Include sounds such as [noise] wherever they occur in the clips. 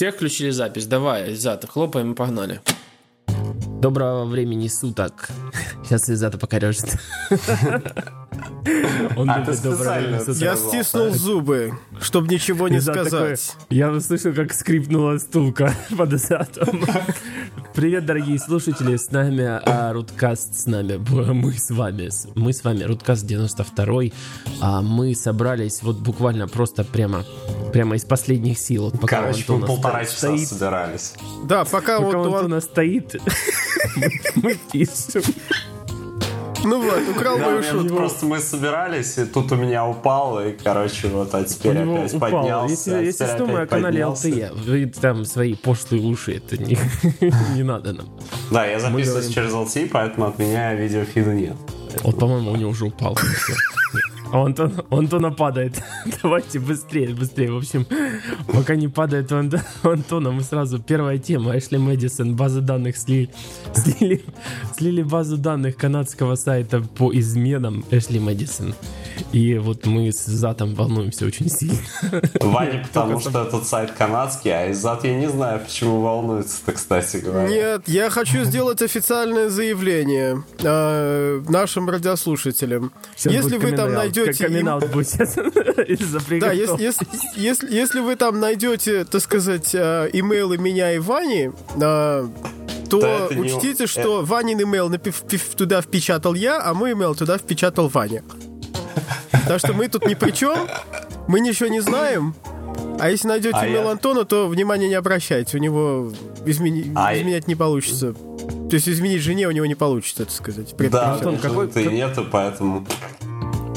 Всех включили запись. Давай, Изата, хлопаем и погнали. Доброго времени суток. Сейчас Изата покорежет. Он а любит доброе Я стиснул зубы, чтобы ничего не сказать. Я услышал, как скрипнула стулка [laughs] под Изатом. [laughs] Привет, дорогие слушатели, с нами а, Руткаст, с нами, [laughs] мы с вами, мы с вами, Руткаст 92 а мы собрались вот буквально просто прямо, прямо из последних сил. Вот пока Короче, мы полтора часа стоит. собирались. Да, пока, пока вот у Антона стоит, [laughs] мы пишем. Ну вот, украл да, мою шутку. Просто мы собирались, и тут у меня упало, и, короче, вот, а теперь опять упал. поднялся. Если, а если что, мы о канале ЛТЕ. Вы там свои пошлые уши, это не, [laughs] не надо нам. Да, я записываюсь через LTE, поэтому от меня видеофида нет. Вот, по-моему, у него уже упал. [laughs] А Антон, у Антона падает. [laughs] Давайте быстрее, быстрее. В общем, пока не падает у, Антона, мы сразу... Первая тема. Эшли Мэдисон. Базы данных слили, слили, слили базу данных канадского сайта по изменам Эшли Мэдисон. И вот мы с Затом волнуемся очень сильно. Ваня, потому что этот сайт канадский, а Зат я не знаю, почему волнуется-то, кстати говоря. Нет, я хочу сделать официальное заявление э, нашим радиослушателям. Сейчас если вы там найдете... Будет [laughs] Да, если, если, если, если вы там найдете, так сказать, э, имейлы меня и Вани, э, то да учтите, не... что Ванин имейл туда впечатал я, а мой имейл туда впечатал Ваня. Так что мы тут ни при чем, мы ничего не знаем. А если найдете а имейл я... Антона, то внимание не обращайте. У него измени... а изменять не получится. То есть изменить жене у него не получится, так сказать. Да, Антон, какой-то и нету, поэтому...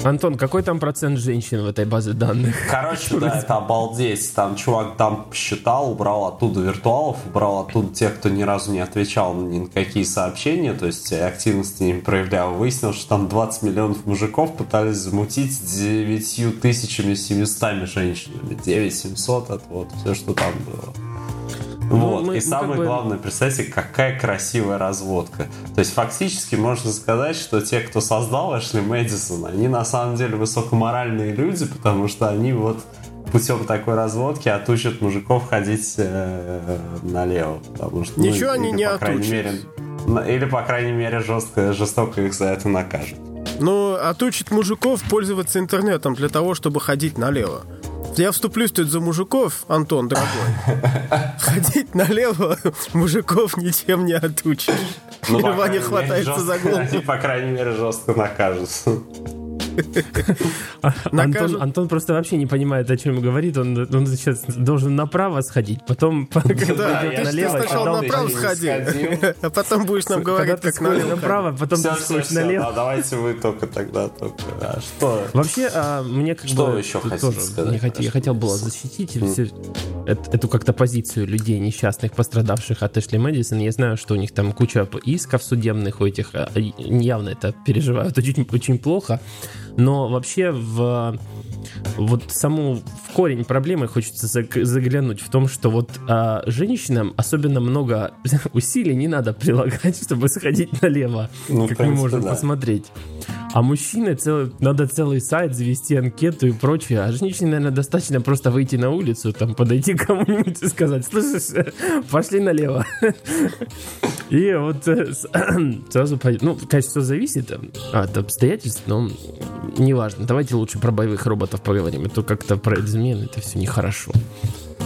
Антон, какой там процент женщин в этой базе данных? Короче, [laughs] да, это обалдеть. Там чувак там считал, убрал оттуда виртуалов, убрал оттуда тех, кто ни разу не отвечал ни на какие сообщения, то есть активности не проявлял. Выяснилось, что там 20 миллионов мужиков пытались замутить 9 тысячами 700 женщинами. 9 700, это вот все, что там было. Ну, вот. Мы, и самое бы... главное, представьте, какая красивая разводка. То есть фактически можно сказать, что те, кто создал Эшли Мэдисон, они на самом деле высокоморальные люди, потому что они вот путем такой разводки отучат мужиков ходить э, налево. Потому что, ну, Ничего ну, они не отучат. Мере, или, по крайней мере, жестко, жестоко их за это накажут. Ну, отучит мужиков пользоваться интернетом для того, чтобы ходить налево. Я вступлюсь тут за мужиков, Антон, дорогой. [laughs] Ходить налево мужиков ничем не отучишь. Ну, Ваня хватается за голову. [laughs] По крайней мере, жестко накажутся. [laughs] Антон, Антон просто вообще не понимает, о чем говорит. Он, он сейчас должен направо сходить, потом [laughs] да, налево. Ты сначала направо сходи, [laughs] а потом будешь нам говорить, как налево. направо, потом ты сходишь налево. Давайте вы только тогда. только. А что? Вообще, а, мне как что бы... еще хотите сказать? Я хотел было защитить эту как-то позицию людей несчастных, пострадавших от Эшли Мэдисон. Я знаю, что у них там куча исков судебных у этих. А, явно это переживают очень, очень плохо. Но вообще в вот саму в корень проблемы хочется заглянуть в том, что вот а, женщинам особенно много [laughs] усилий не надо прилагать, чтобы сходить налево, ну, как мы можем да. посмотреть. А мужчины цел, надо целый сайт завести анкету и прочее. А женщине, наверное, достаточно просто выйти на улицу, там подойти к кому-нибудь и сказать, слышишь, [laughs] пошли налево. [laughs] И вот э, [clears throat] сразу, ну, конечно, все зависит от обстоятельств, но неважно. Давайте лучше про боевых роботов поговорим. Это как-то про измены, это все нехорошо.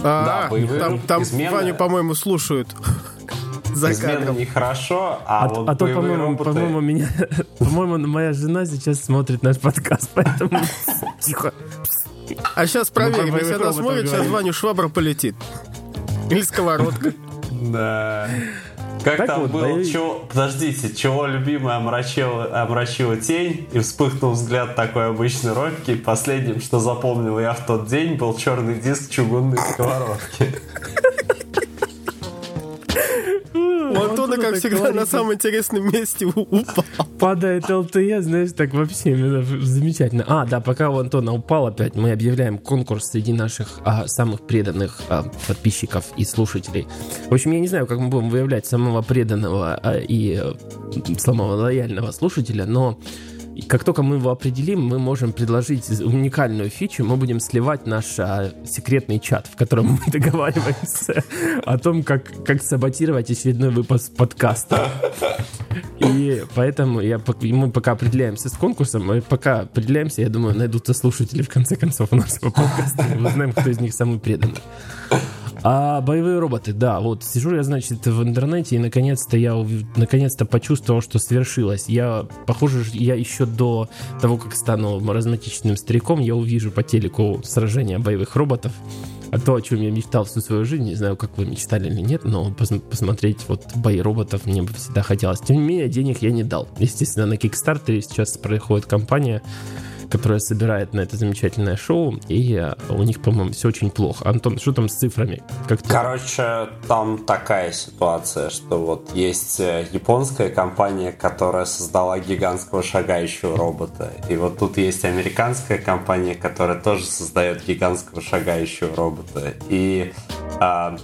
А, да, там, там измены... Ваню, по-моему, слушают. [laughs] За Измена нехорошо, а, а вот а то, по-моему, роботы... по-моему, меня, [laughs] по-моему, моя жена сейчас смотрит наш подкаст, поэтому [laughs] тихо. А сейчас проверим, если она смотрит, сейчас Ваню швабра полетит. Или сковородка. Да. Как так там вот, был, чего, подождите, чего любимая омрачила, омрачила тень, и вспыхнул взгляд такой обычной робки, последним, что запомнил я в тот день, был черный диск чугунной сковородки. [laughs] Антона, как всегда, на самом интересном месте упал. Падает ЛТЕ, знаешь, так вообще замечательно. А, да, пока у Антона упал опять, мы объявляем конкурс среди наших а, самых преданных а, подписчиков и слушателей. В общем, я не знаю, как мы будем выявлять самого преданного а, и а, самого лояльного слушателя, но как только мы его определим, мы можем предложить уникальную фичу, мы будем сливать наш а, секретный чат, в котором мы [laughs] договариваемся о том, как, как саботировать очередной выпуск подкаста. И поэтому я, мы пока определяемся с конкурсом, и пока определяемся, я думаю, найдутся слушатели в конце концов у нас по подкасту, мы узнаем, кто из них самый преданный. А боевые роботы, да, вот сижу я, значит, в интернете и наконец-то я наконец-то почувствовал, что свершилось. Я, похоже, я еще до того, как стану маразматичным стариком, я увижу по телеку сражения боевых роботов. А то, о чем я мечтал всю свою жизнь, не знаю, как вы мечтали или нет, но пос- посмотреть вот бои роботов мне бы всегда хотелось. Тем не менее, денег я не дал. Естественно, на Kickstarter сейчас проходит кампания, которая собирает на это замечательное шоу, и э, у них, по-моему, все очень плохо. Антон, что там с цифрами? Как Короче, там такая ситуация, что вот есть э, японская компания, которая создала гигантского шагающего робота, и вот тут есть американская компания, которая тоже создает гигантского шагающего робота, и а,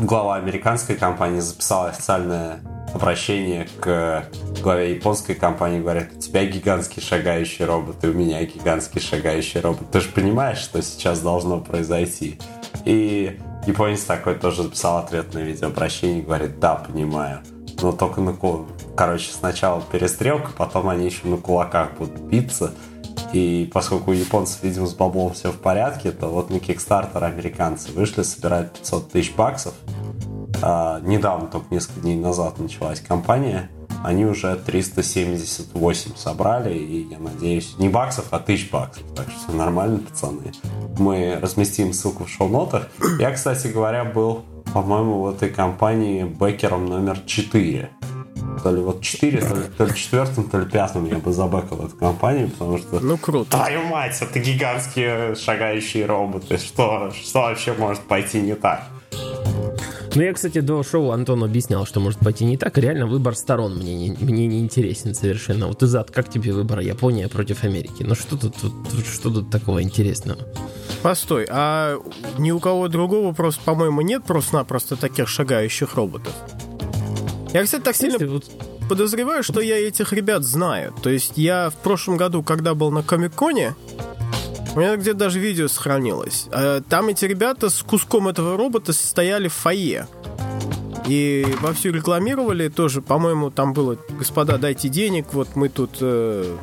глава американской компании записала официальное обращение к главе японской компании, говорят, у тебя гигантский шагающий робот, и у меня гигантский шагающий робот. Ты же понимаешь, что сейчас должно произойти. И японец такой тоже записал ответное видеообращение и говорит, да, понимаю. Но только на кул... Короче, сначала перестрелка, потом они еще на кулаках будут биться. И поскольку у японцев, видимо, с баблом все в порядке, то вот на Kickstarter американцы вышли, собирают 500 тысяч баксов. А, недавно, только несколько дней назад началась кампания. Они уже 378 собрали, и я надеюсь, не баксов, а тысяч баксов. Так что все нормально, пацаны. Мы разместим ссылку в шоу-нотах. Я, кстати говоря, был, по-моему, в этой компании бэкером номер 4 то ли вот 4, то ли, то ли четвертым, то ли пятым я бы забэкал эту компанию, потому что... Ну, круто. Твою мать, это гигантские шагающие роботы. Что, что вообще может пойти не так? Ну, я, кстати, до шоу Антон объяснял, что может пойти не так. Реально выбор сторон мне не, мне не интересен совершенно. Вот, Изад, как тебе выбор Япония против Америки? Ну, что тут, тут, что тут такого интересного? Постой, а ни у кого другого просто, по-моему, нет просто-напросто таких шагающих роботов? Я, кстати, так сильно вот... подозреваю, что я этих ребят знаю. То есть я в прошлом году, когда был на Комик-Коне, у меня где-то даже видео сохранилось. Э, там эти ребята с куском этого робота стояли в фойе. И вовсю рекламировали тоже, по-моему, там было, господа, дайте денег, вот мы тут э,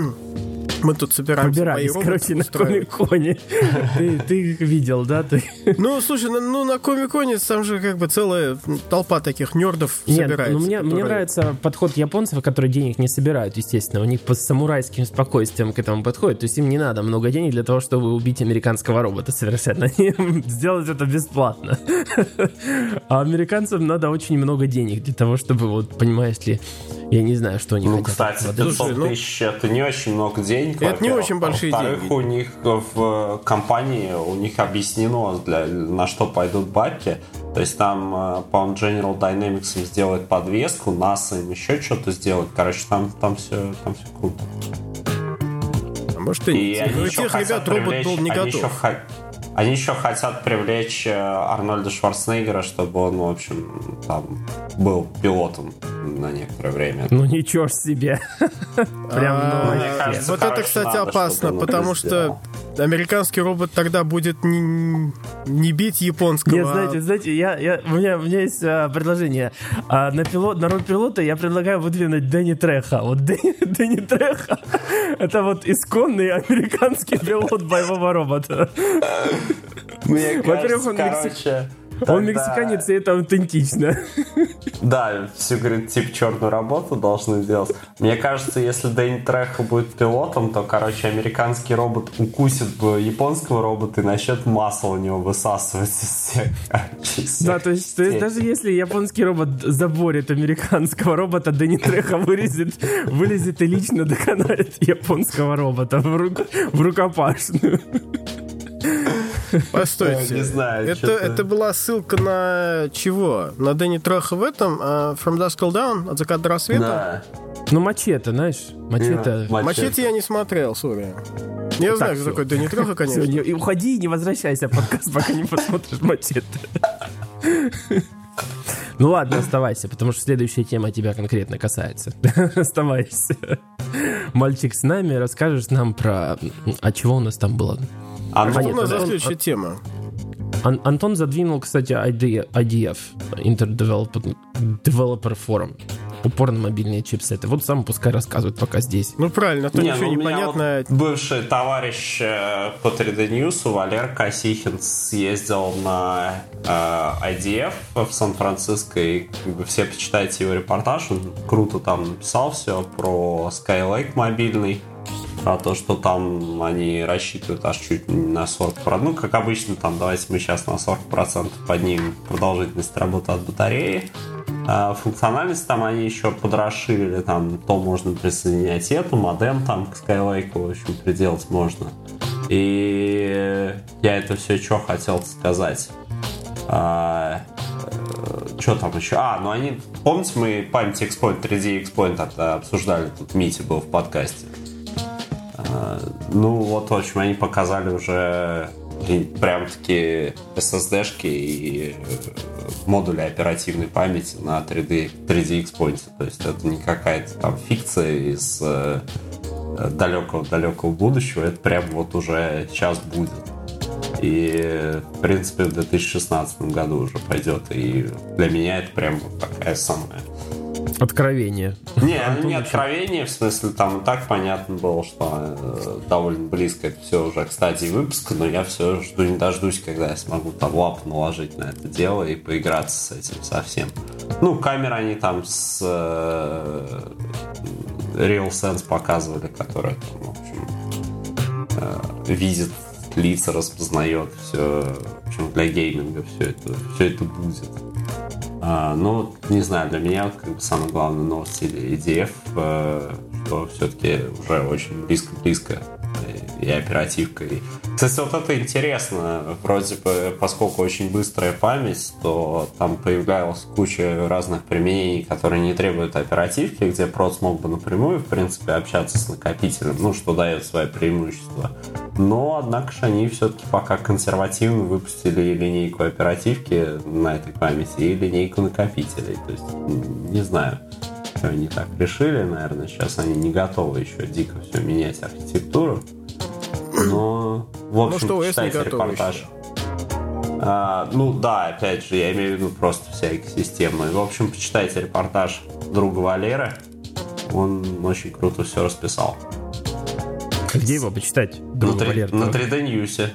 [clears throat] мы тут собираемся Побирались, короче, на Комиконе. [laughs] ты, ты их видел, да? Ты? Ну, слушай, ну, ну на Комиконе там же как бы целая толпа таких нердов Нет, собирается. Ну, мне, которые... мне нравится подход японцев, которые денег не собирают, естественно. У них по самурайским спокойствием к этому подходят. То есть им не надо много денег для того, чтобы убить американского робота совершенно. [laughs] сделать это бесплатно. а американцам надо очень много денег для того, чтобы, вот, понимаешь ли, я не знаю, что они ну, хотят. кстати, 500 ну, тысяч это не очень много денег. Это не очень большие деньги. у них в компании, у них объяснено, для, на что пойдут бабки. То есть там, э, по-моему, General Dynamics им сделает подвеску, NASA им еще что-то сделает. Короче, там, там, все, там все круто. А может и, и они у тех ребят робот был не готов. Еще, они еще хотят привлечь э, Арнольда Шварценеггера, чтобы он, в общем, там был пилотом на некоторое время. Ну ничего ж себе. [laughs] Прям, ну, Вот это, кстати, опасно, потому что американский робот тогда будет не, не бить японского. Нет, знаете, знаете, я, я, у, меня, у меня есть а, предложение. А, на, пилот, на роль пилота я предлагаю выдвинуть Дэнни Треха. Вот [laughs] Дэнни, Дэнни Треха — это вот исконный американский [laughs] пилот боевого робота. Мне кажется, короче... Тогда... Он мексиканец, и это аутентично. Да, все, говорит, типа черную работу должны делать. Мне кажется, если Дэнни Треха будет пилотом, то, короче, американский робот укусит японского робота и начнет масло у него высасывать из всех. Да, то есть, то есть даже если японский робот заборет американского робота, Дэнни Треха вылезет, вылезет и лично доконает японского робота в, рук, в рукопашную. [laughs] Постойте. Не знаю. Это, это была ссылка на чего? На Дэнни Треха в этом? Uh, From Dusk Till Down? От заката до рассвета? Да. Ну, мачете, знаешь? Мачете. Yeah, мачете я не смотрел, сори. Я так, знаю, кто такой Дэнни Треха, [laughs] конечно. Все, и уходи и не возвращайся в подкаст, пока не посмотришь мачете. Ну ладно, оставайся, потому что следующая тема тебя конкретно касается. [laughs] Оставайся. мальчик с нами, расскажешь нам про... А чего у нас там было? А, а что у нас за следующая тема? Ан- Антон задвинул, кстати, IDF, Interdeveloper Developer Forum упор на мобильные чипсеты. Вот сам пускай рассказывает пока здесь. Ну правильно, а то не, ничего ну, непонятно. Вот бывший товарищ э, по 3D News, Валер Косихин, съездил на э, IDF в Сан-Франциско, и как бы, все почитайте его репортаж, он круто там писал все про Skylake мобильный про то, что там они рассчитывают аж чуть на 40%. Ну, как обычно, там, давайте мы сейчас на 40% поднимем продолжительность работы от батареи. А функциональность там они еще подрасширили, там то можно присоединять эту, модем там к Skylake, в общем, приделать можно. И я это все что хотел сказать. А, э, что там еще? А, ну они, помните, мы память Exploit, 3D Exploit обсуждали, тут Мити был в подкасте. А, ну вот, в общем, они показали уже прям-таки SSD-шки и э, модули оперативной памяти на 3D, 3D Exploit. То есть это не какая-то там фикция из далекого-далекого будущего. Это прям вот уже сейчас будет. И, в принципе, в 2016 году уже пойдет. И для меня это прям вот такая самая Откровение. Не, Антон не откровение, в смысле, там и так понятно было, что э, довольно близко это все уже к стадии выпуска, но я все жду не дождусь, когда я смогу там лап наложить на это дело и поиграться с этим совсем. Ну, камеры они там с э, RealSense показывали, которая там, в общем, э, видит лица, распознает все, в общем, для гейминга все это, все это будет. А, ну, не знаю, для меня как бы самая главная новость или EDF, э, что все-таки уже очень близко-близко и оперативка. И... Кстати, вот это интересно. Вроде бы, поскольку очень быстрая память, то там появлялась куча разных применений, которые не требуют оперативки, где просто смог бы напрямую, в принципе, общаться с накопителем, ну, что дает свое преимущество. Но, однако же, они все-таки пока консервативно выпустили линейку оперативки на этой памяти и линейку накопителей. То есть, не знаю что они так решили, наверное, сейчас они не готовы еще дико все менять архитектуру. Но, в ну общем, ну, что, читайте репортаж. А, ну да, опять же, я имею в виду просто вся экосистема. В общем, почитайте репортаж друга Валеры. Он очень круто все расписал. Где его почитать? Друга на, Валеры, на 3D News.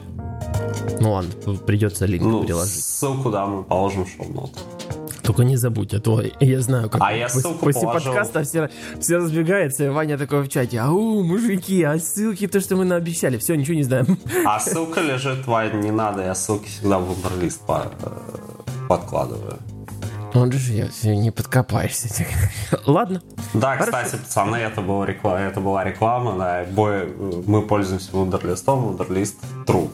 Ну ладно, придется линк ну, приложить. Ссылку, да, мы положим в шоу-ноты. Только не забудь, а то я знаю, как а я после, после положил. подкаста все, все разбегаются, и Ваня такой в чате, ау, мужики, а ссылки то, что мы наобещали, все, ничего не знаем. А ссылка лежит, Ваня, не надо, я ссылки всегда в выбор-лист по, э, подкладываю. Он же я не подкопаешься. Ладно. Да, Хорошо. кстати, пацаны, это, была реклама, это была реклама. Да, бой, мы пользуемся вундерлистом, вундерлист true.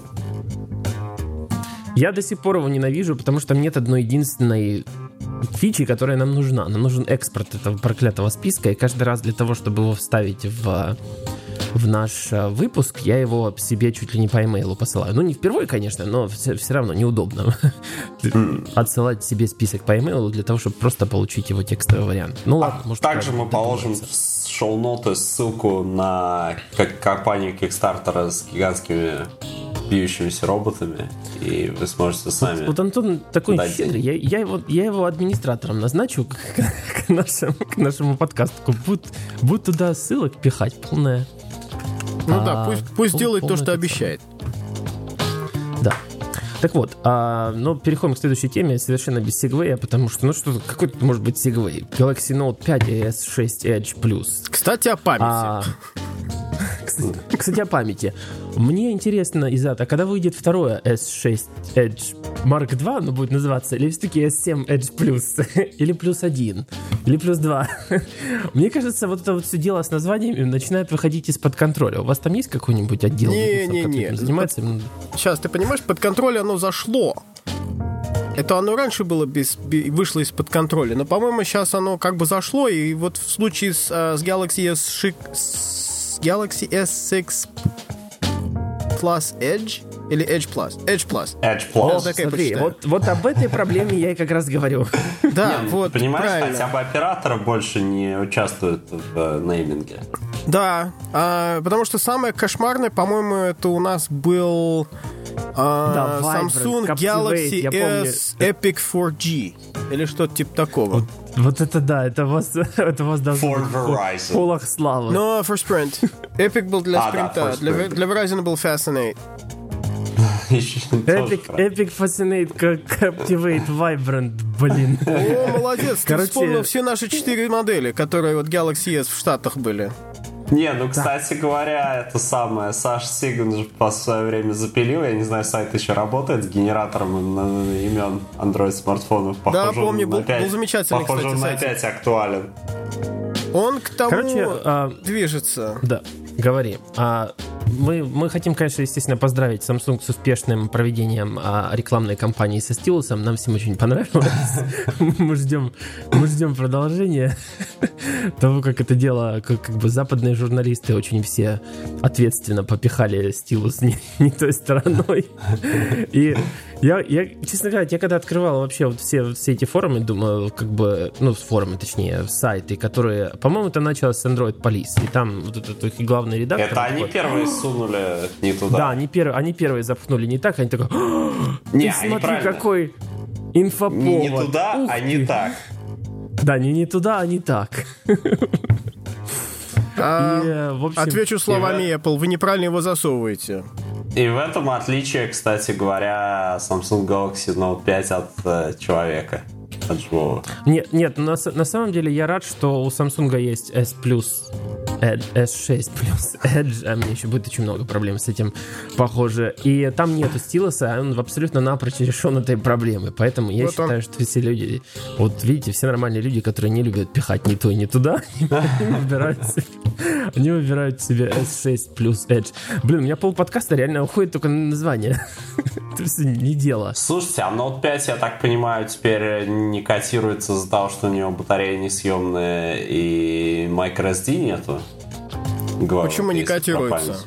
Я до сих пор его ненавижу, потому что нет одной единственной фичи, которая нам нужна. Нам нужен экспорт этого проклятого списка, и каждый раз для того, чтобы его вставить в в наш э, выпуск, я его себе чуть ли не по имейлу посылаю. Ну, не впервые, конечно, но все, все равно неудобно отсылать себе список по имейлу для того, чтобы просто получить его текстовый вариант. Ну ладно, а может Также мы положим в шоу-ноты ссылку на компанию Kickstarter с гигантскими бьющимися роботами, и вы сможете сами... Вот, вот Антон такой щедрый. Я, я, его, я его администратором назначу к, к, нашему, к нашему подкасту. Будут, будут туда ссылок пихать полная... Ну а, да, пусть, пусть делает то, что обещает. Да. Так вот, а, ну, переходим к следующей теме, совершенно без сегвея, потому что, ну, что какой тут может быть сегвей? Galaxy Note 5 и S6 Edge Plus. Кстати, о памяти. А, кстати, о памяти. Мне интересно, Изат, а когда выйдет второе S6 Edge Mark II, ну, будет называться, или все-таки S7 Edge Plus, или плюс один, или плюс два. [laughs] Мне кажется, вот это вот все дело с названиями начинает выходить из-под контроля. У вас там есть какой-нибудь отдел? Не-не-не. Занимается? Сейчас, ты понимаешь, под контроль оно зашло. Это оно раньше было без, вышло из-под контроля, но, по-моему, сейчас оно как бы зашло, и вот в случае с, э, с Galaxy S6, с Galaxy S6 Plus Edge или Edge Plus? Edge Plus. Edge Plus. Вот, Смотри, вот, вот об этой проблеме я и как раз говорю. [laughs] Да, вот, Понимаешь, хотя бы операторы больше не участвуют в э, нейминге. Да, а, потому что самое кошмарное, по-моему, это у нас был а, да, Samsung Vibrant, Galaxy S Epic 4G или что-то типа такого. Вот, вот это да, это вас, [laughs] это вас должно For в полах славы. Но for Sprint. [laughs] Epic был для а, спринта, да, для, для Verizon был Fascinate. [laughs] Epic, Epic Fascinate, Captivate, Vibrant, блин. О, молодец, ты вспомнил все наши четыре модели, которые вот Galaxy S в Штатах были. Не, ну, кстати говоря, это самое, Саш Сиган же по свое время запилил, я не знаю, сайт еще работает с генератором имен Android смартфонов. Похоже, да, помню, был, опять, был замечательный, похоже, кстати, он опять актуален. Он к тому Короче, а, движется. Да, говори. А, мы, мы хотим, конечно, естественно, поздравить Samsung с успешным проведением а, рекламной кампании со стилусом. Нам всем очень понравилось. [laughs] Мы ждем, мы ждем продолжения [laughs] того, как это дело, как, как бы западные журналисты очень все ответственно попихали стилус [laughs] не, не той стороной. И я, я, честно говоря, я когда открывал вообще вот все, все эти форумы, думаю, как бы, ну, форумы, точнее, сайты, которые, по-моему, это началось с Android Police, и там вот этот их главный редактор... Это они такой, первые сунули не туда. Да, они, первые, они первые запхнули не так, они такой, не, ты смотри, какой инфоповод. Не, не туда, Ух а не так. Да, не не туда, а не так. [laughs] А, и, э, общем, отвечу словами. Apple, вы неправильно его засовываете. И в этом отличие, кстати говоря, Samsung Galaxy Note 5 от э, человека от живого. Нет, нет, на, на самом деле я рад, что у Samsung есть S Plus S6 плюс Edge, а мне еще будет очень много проблем с этим, похоже. И там нету стилуса, он абсолютно напрочь решен этой проблемы. Поэтому я вот считаю, он. что все люди, вот видите, все нормальные люди, которые не любят пихать ни то, ни туда, они выбирают они выбирают себе S6 плюс Edge. Блин, у меня пол подкаста реально уходит только на название. [laughs] Это все не дело. Слушайте, а Note 5, я так понимаю, теперь не котируется из-за того, что у него батарея несъемная и microSD нету? Говорю, Почему не котируется?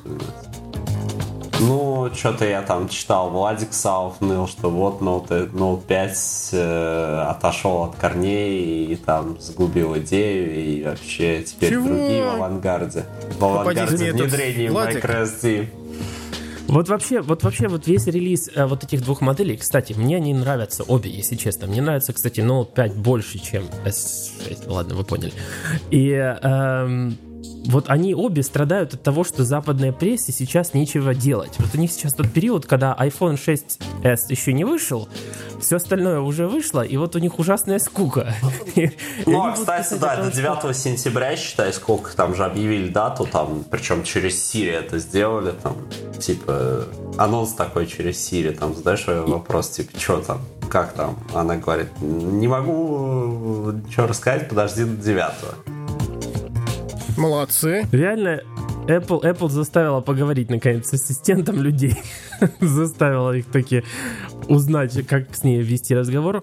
Ну, что-то я там читал, Владик Сауф ныл, что вот Note, Note 5 э, отошел от корней и там сгубил идею, и вообще теперь Чего? другие в авангарде. В авангарде внедрения microSD. Вот вообще, вот вообще, вот весь релиз э, вот этих двух моделей, кстати, мне они нравятся обе, если честно. Мне нравится, кстати, Note 5 больше, чем S6. Ладно, вы поняли. И эм, вот они обе страдают от того, что западной прессе сейчас нечего делать. Вот у них сейчас тот период, когда iPhone 6s еще не вышел, все остальное уже вышло, и вот у них ужасная скука. Ну, а, кстати, да, это 9 сентября, считай, сколько там же объявили дату, там, причем через Siri это сделали, там, типа, анонс такой через Siri, там, задаешь вопрос, типа, что там, как там? Она говорит, не могу ничего рассказать, подожди до 9 Молодцы. Реально, Apple, Apple заставила поговорить наконец с ассистентом людей. [laughs] заставила их таки узнать, как с ней вести разговор.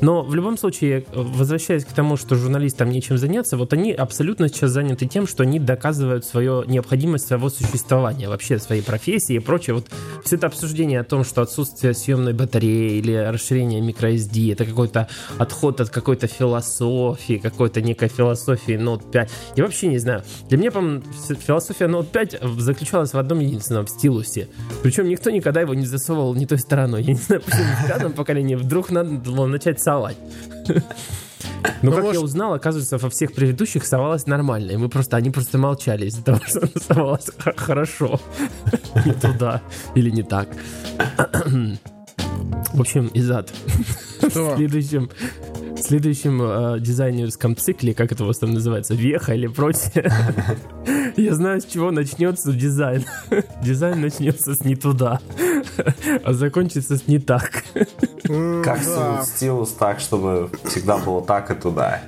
Но в любом случае, возвращаясь к тому, что журналистам нечем заняться, вот они абсолютно сейчас заняты тем, что они доказывают свою необходимость своего существования, вообще своей профессии и прочее. Вот все это обсуждение о том, что отсутствие съемной батареи или расширение microSD это какой-то отход от какой-то философии, какой-то некой философии Note 5. Я вообще не знаю. Для меня, по философия Note 5 заключалась в одном единственном стилусе. Причем никто никогда его не засовывал не той стороной. Я не знаю, почему в пятом поколении вдруг надо было начать совать. Но, ну, как может... я узнал, оказывается, во всех предыдущих совалось нормально. И мы просто, они просто молчали из-за того, [laughs] что она совалась хорошо. [laughs] Не туда или не так. [clears throat] В общем, Изад. В следующем, в следующем э, дизайнерском цикле, как это у вас там называется, веха или прочее, [laughs] я знаю, с чего начнется дизайн. [laughs] Дизайн начнется с не туда, а закончится с не так. Как стилус так, чтобы всегда было так и туда.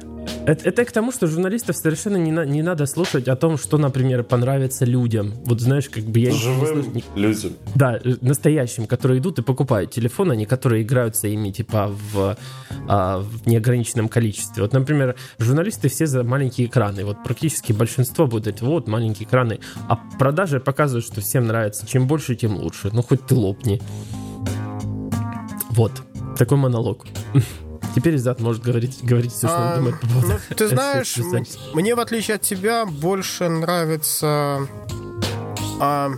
Это, это к тому, что журналистов совершенно не, на, не надо слушать о том, что, например, понравится людям. Вот знаешь, как бы я... Живым не слышу... людям. Да, э, настоящим, которые идут и покупают телефон, а не которые играются ими, типа, в, а, в неограниченном количестве. Вот, например, журналисты все за маленькие экраны. Вот практически большинство будет, вот, маленькие экраны. А продажи показывают, что всем нравится. Чем больше, тем лучше. Ну, хоть ты лопни. Вот. Такой монолог. [laughs] Теперь Зад может говорить, говорить все, что а, он думает по поводу ну, Ты [laughs] знаешь, мне, в отличие от тебя, больше нравится... А,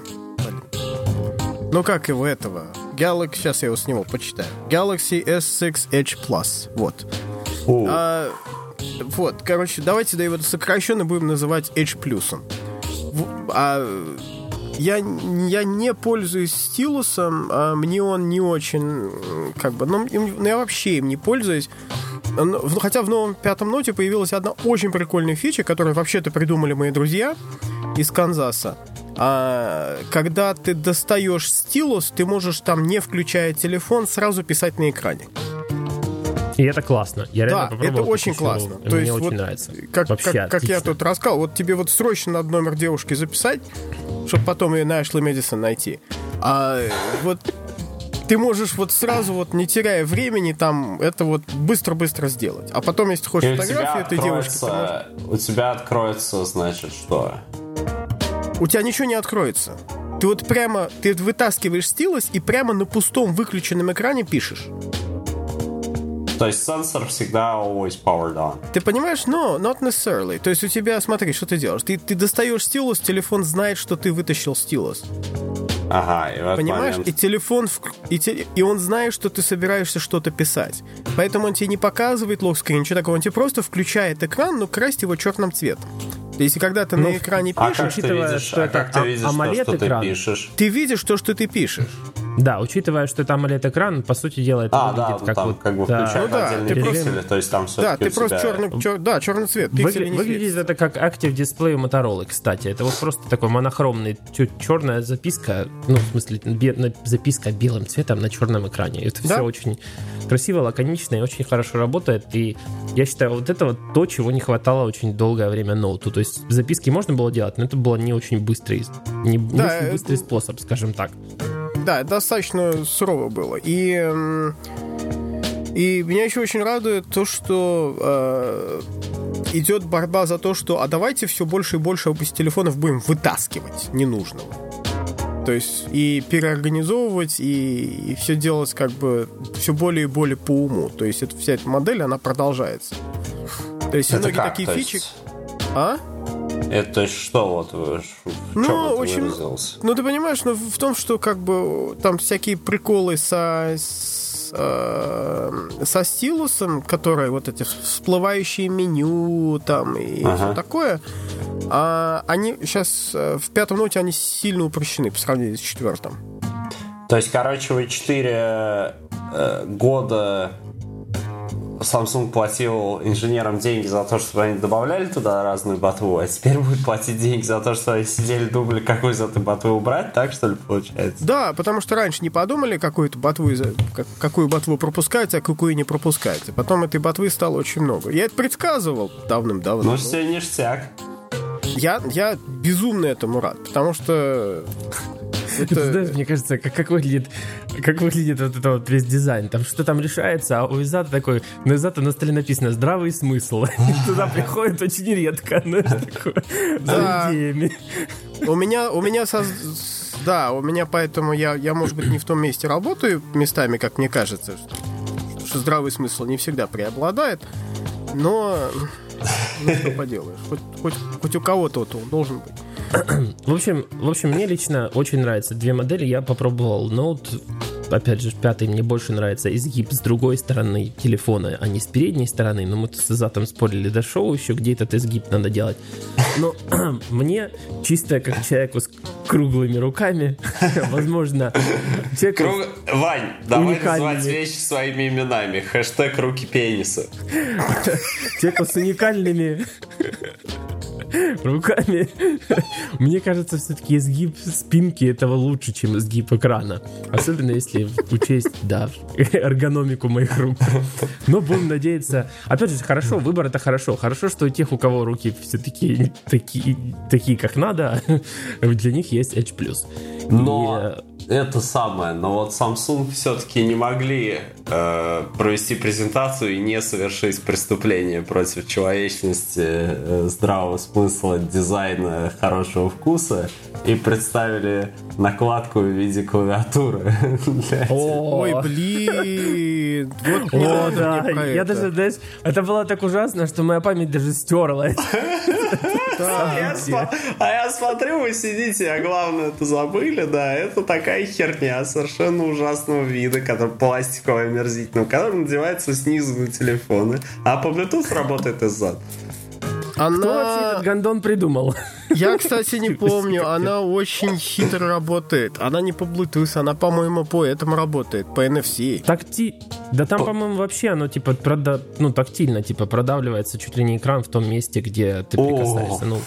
ну, как его этого? Galaxy, сейчас я его с него почитаю. Galaxy S6 Edge Plus. Вот. А, вот, короче, давайте да его сокращенно будем называть Edge Plus. А я, я не пользуюсь стилусом, а мне он не очень, как бы, ну, ну я вообще им не пользуюсь. Хотя в новом пятом ноте появилась одна очень прикольная фича, которую вообще-то придумали мои друзья из Канзаса. А, когда ты достаешь стилус, ты можешь там, не включая телефон, сразу писать на экране. И это классно. Я да, это очень классно. То Мне есть, очень вот, нравится. Как, Вообще как, как я тут рассказал, вот тебе вот срочно надо номер девушки записать, чтобы потом ее на Ashley Madison найти. А вот ты можешь вот сразу вот не теряя времени там это вот быстро-быстро сделать. А потом, если ты хочешь И фотографию этой девушки... Можешь... У тебя откроется, значит, что? У тебя ничего не откроется. Ты вот прямо, ты вытаскиваешь стилус и прямо на пустом выключенном экране пишешь. То есть сенсор всегда always powered on. Ты понимаешь? Но no, not necessarily. То есть у тебя, смотри, что ты делаешь. Ты, ты достаешь стилус, телефон знает, что ты вытащил стилус. Ага, и вот Понимаешь? Момент... И телефон, и, те... и он знает, что ты собираешься что-то писать. Поэтому он тебе не показывает локскрин, ничего такого. Он тебе просто включает экран, но красит его черным цветом. Если когда ты ну, на экране а пишешь, как ты видишь, что а это как ты видишь, AMOLED то, что ты пишешь? Ты видишь то, что ты пишешь. Да, учитывая, что это AMOLED-экран, по сути дела, это а, выглядит да, как там вот... как бы да. ну, да, отдельные пиксели, просто, то есть там Да, ты просто тебя... черный, чер, да, черный цвет, Выгля... Выглядит это как Active Display у Motorola, кстати. Это вот просто такой монохромный, черная записка, ну, в смысле, бе... записка белым цветом на черном экране. Это да? все очень красиво, лаконично и очень хорошо работает. И я считаю, вот это вот то, чего не хватало очень долгое время ноуту. То есть записки можно было делать, но это было не очень быстрый, не, да, не очень быстрый способ, скажем так. Да, достаточно сурово было. И, и меня еще очень радует то, что э, идет борьба за то, что а давайте все больше и больше из телефонов будем вытаскивать ненужного. То есть и переорганизовывать, и, и все делать как бы все более и более по уму. То есть это, вся эта модель, она продолжается. То есть это многие как? такие то фичи... Есть... А? Это что вот в ну, чем очень, выразился? Ну ты понимаешь, ну в том, что как бы там всякие приколы со с, э, со стилусом, которые вот эти всплывающие меню там и ага. все такое, а, они сейчас э, в пятом ноте они сильно упрощены по сравнению с четвертым. То есть, короче, вы 4 э, года Samsung платил инженерам деньги за то, что они добавляли туда разную ботву, а теперь будет платить деньги за то, что они сидели, думали, какую из этой ботвы убрать, так что ли получается? Да, потому что раньше не подумали, какую-то ботву, какую ботву пропускать, а какую не пропускать. И потом этой ботвы стало очень много. Я это предсказывал давным-давно. Ну, все ништяк. Я, я безумно этому рад, потому что это... [laughs] Знаешь, мне кажется, как, как, выглядит, как выглядит вот это вот весь дизайн. Там что там решается, а у Изата такой, на Изата на столе написано «здравый смысл». [laughs] Туда приходит очень редко, [laughs] знаешь, такое, за идеями. У меня, у меня со... Да, у меня поэтому я, я, может быть, не в том месте работаю местами, как мне кажется, что, что здравый смысл не всегда преобладает, но ну, что поделаешь, хоть, хоть, хоть у кого-то вот он должен быть. В общем, в общем, мне лично очень нравятся две модели. Я попробовал Note опять же, пятый мне больше нравится изгиб с другой стороны телефона, а не с передней стороны. Но мы с Азатом спорили до шоу еще, где этот изгиб надо делать. Но [clears throat] мне, чисто как человеку с круглыми руками, [laughs] возможно, человеку Круг... Вань, давай называть вещи своими именами. Хэштег руки пениса. [laughs] Человеку с уникальными руками. Мне кажется, все-таки изгиб спинки этого лучше, чем изгиб экрана. Особенно если учесть, да, эргономику моих рук. Но будем надеяться... Опять же, хорошо, выбор это хорошо. Хорошо, что у тех, у кого руки все-таки такие, такие, как надо, для них есть Edge+. Но... И это самое, но вот Samsung все-таки не могли э, провести презентацию и не совершить преступление против человечности, э, здравого смысла, дизайна, хорошего вкуса и представили накладку в виде клавиатуры. Ой, блин! О, да, я это. даже, знаешь, это было так ужасно, что моя память даже стерла это. [laughs] А я смотрю, вы сидите, а главное это забыли, да, это такая херня совершенно ужасного вида, который пластиковый омерзительный, который надевается снизу на телефоны, а по Bluetooth работает из-за. Она... Кто вообще этот гандон придумал? Я, кстати, не [laughs] помню. Она очень хитро работает. Она не по Bluetooth, она, по-моему, по этому работает, по NFC. Такти... Да там, по-моему, вообще оно, типа, прода... ну, тактильно, типа, продавливается чуть ли не экран в том месте, где ты прикасаешься. Ну,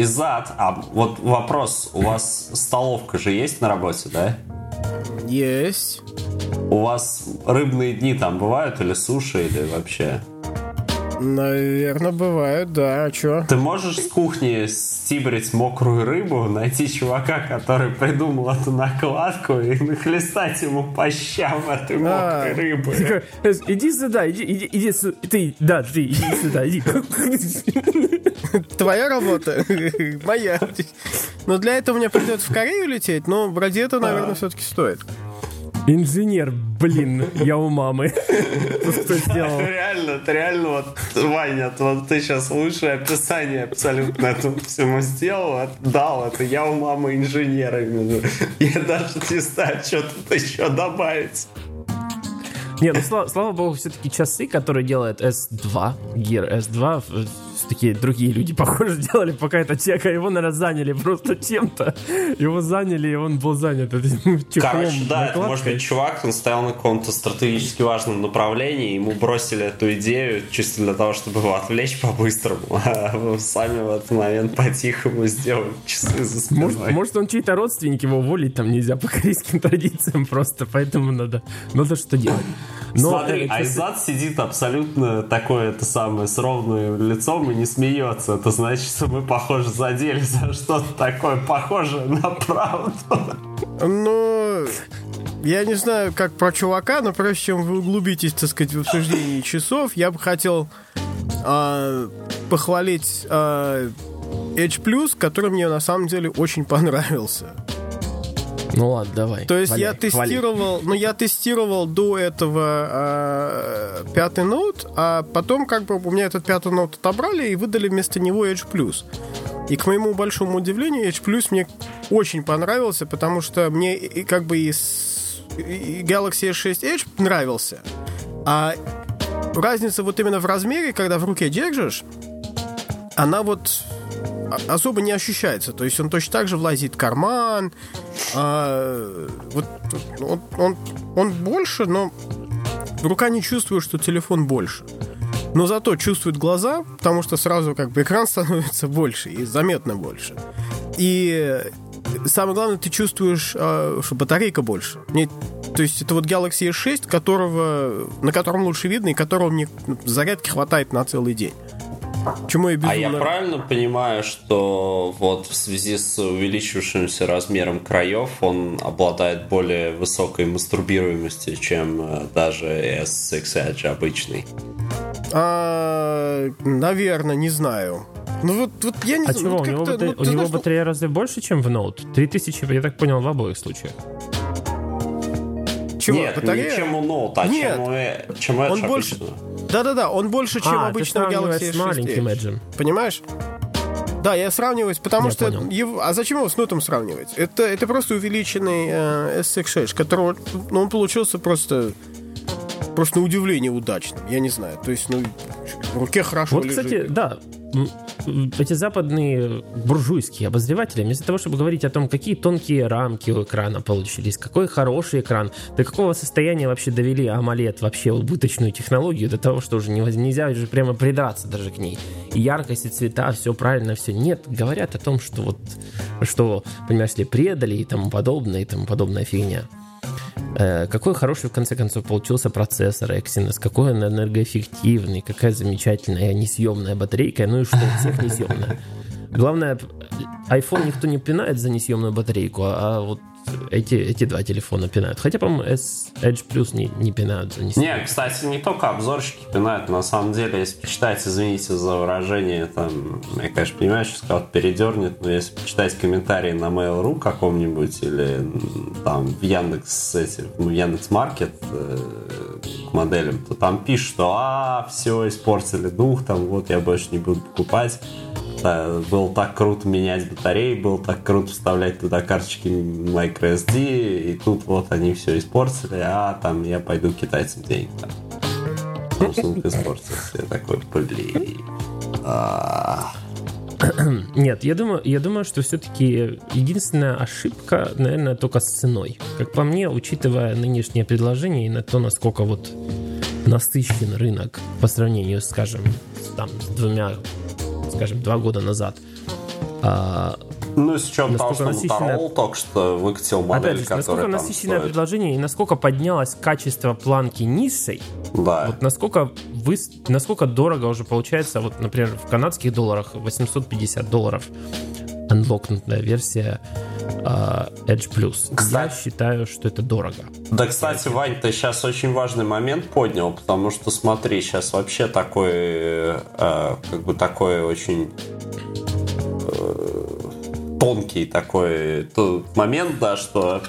Изад, а вот вопрос, у вас столовка же есть на работе, да? Есть. У вас рыбные дни там бывают или суши, или вообще? Наверное, бывает, да. А чё? Ты можешь с кухни стибрить мокрую рыбу, найти чувака, который придумал эту накладку и нахлестать ему по щам этой а, мокрой рыбы. Э, иди сюда, иди, иди, иди сюда. Ты, да, ты, иди сюда, иди. Твоя работа? Моя. Но для этого мне придется в Корею лететь, но ради этого, наверное, все-таки стоит. Инженер, блин, я у мамы. Что сделал? [laughs] Реально, это реально вот, Ваня, вот ты сейчас лучшее описание абсолютно этому всему сделал, дал это. Я у мамы инженера именно. Я даже не знаю, что тут еще добавить. Не, ну слава, слава богу, все-таки часы, которые делает S2, Gear S2, такие другие люди, [laughs] похоже, делали, пока это тека, его, наверное, заняли просто чем-то. Его заняли, и он был занят этим. [laughs] Короче, да, это может быть чувак, он стоял на каком-то стратегически важном направлении, ему бросили эту идею чисто для того, чтобы его отвлечь по-быстрому, [laughs] а вы сами в этот момент по-тихому сделали часы за спиной. Может, может он чей-то родственник, его уволить там нельзя по корейским традициям просто, поэтому надо, надо что делать. Но, Смотри, Айзат сидит абсолютно такое это самое с ровным лицом и не смеется. Это значит, что мы, похоже, задели за что-то такое похожее на правду. Ну, я не знаю, как про чувака, но прежде чем вы углубитесь, так сказать, в обсуждении часов, я бы хотел э, похвалить э, Edge Plus, который мне на самом деле очень понравился. Ну ладно, давай. То есть валяй, я тестировал, валяй. ну я тестировал до этого э, пятый ноут, а потом как бы у меня этот пятый ноут отобрали и выдали вместо него Edge Plus. И к моему большому удивлению, Edge Plus мне очень понравился, потому что мне и как бы и, и Galaxy S6 Edge нравился, а разница вот именно в размере, когда в руке держишь, она вот особо не ощущается. То есть он точно так же влазит в карман. А, вот он, он, он больше, но рука не чувствует, что телефон больше. Но зато чувствует глаза, потому что сразу как бы экран [laughs] становится больше и заметно больше. И самое главное, ты чувствуешь, а, что батарейка больше. Не, то есть это вот Galaxy S6, которого, на котором лучше видно и которого мне зарядки хватает на целый день. Чему я безумно... А я правильно понимаю, что вот в связи с увеличившимся размером краев он обладает более высокой мастурбируемостью, чем э, даже S6 Edge обычный? А, наверное, не знаю. Ну вот, вот я не а знаю. Чего? Вот у него, батаре... ну, у него знаешь, батарея разве больше, чем в Note? 3000, я так понял, в обоих случаях. Чего? Нет, батарея? не чем у Note, а Нет. чем у, чем Edge он больше... Да-да-да, он больше, чем а, обычный Galaxy S6 маленьким Edge. Понимаешь? Да, я сравниваюсь, потому я что... Его, а зачем его с нотом сравнивать? Это, это просто увеличенный э, S6, который... Ну, он получился просто... Просто на удивление удачным. Я не знаю. То есть, ну, в руке хорошо Вот, лежит. кстати, да, эти западные буржуйские обозреватели, вместо того, чтобы говорить о том, какие тонкие рамки у экрана получились, какой хороший экран, до какого состояния вообще довели AMOLED, вообще убыточную технологию, до того, что уже нельзя уже прямо придраться даже к ней. И яркость, и цвета, все правильно, все. Нет, говорят о том, что вот, что, понимаешь ли, предали и тому подобное, и тому подобная фигня. Э, какой хороший, в конце концов, получился процессор Exynos, какой он энергоэффективный, какая замечательная несъемная батарейка, ну и что, у всех несъемная. Главное, iPhone никто не пинает за несъемную батарейку, а вот эти, эти два телефона пинают. Хотя, по-моему, S Edge Plus не, не пинают. Не, не, кстати, не только обзорщики пинают. На самом деле, если почитать, извините за выражение, там, я, конечно, понимаю, что сказал, передернет, но если почитать комментарии на Mail.ru каком-нибудь или там в Яндекс, эти, в Яндекс Маркет э, к моделям, то там пишут, что а, все, испортили дух, там, вот, я больше не буду покупать было так круто менять батареи, было так круто вставлять туда карточки microSD, и тут вот они все испортили, а там я пойду китайцам денег там. Samsung [laughs] испортился. Я такой, блин. А. [clears throat] Нет, я думаю, я думаю, что все-таки единственная ошибка, наверное, только с ценой. Как по мне, учитывая нынешнее предложение и на то, насколько вот насыщен рынок по сравнению, скажем, там, с двумя скажем, два года назад. А, ну, с учетом того, что насыщенное... Motorola только что выкатил модель, Опять же, насколько насыщенное стоит. предложение и насколько поднялось качество планки низшей, да. вот насколько, вы, насколько дорого уже получается, вот, например, в канадских долларах 850 долларов анлокнутая версия uh, Edge Plus. Кстати, Я считаю, что это дорого. Да, кстати, Вань, ты сейчас очень важный момент поднял, потому что смотри, сейчас вообще такой, э, как бы такой очень э, тонкий такой момент, да, что а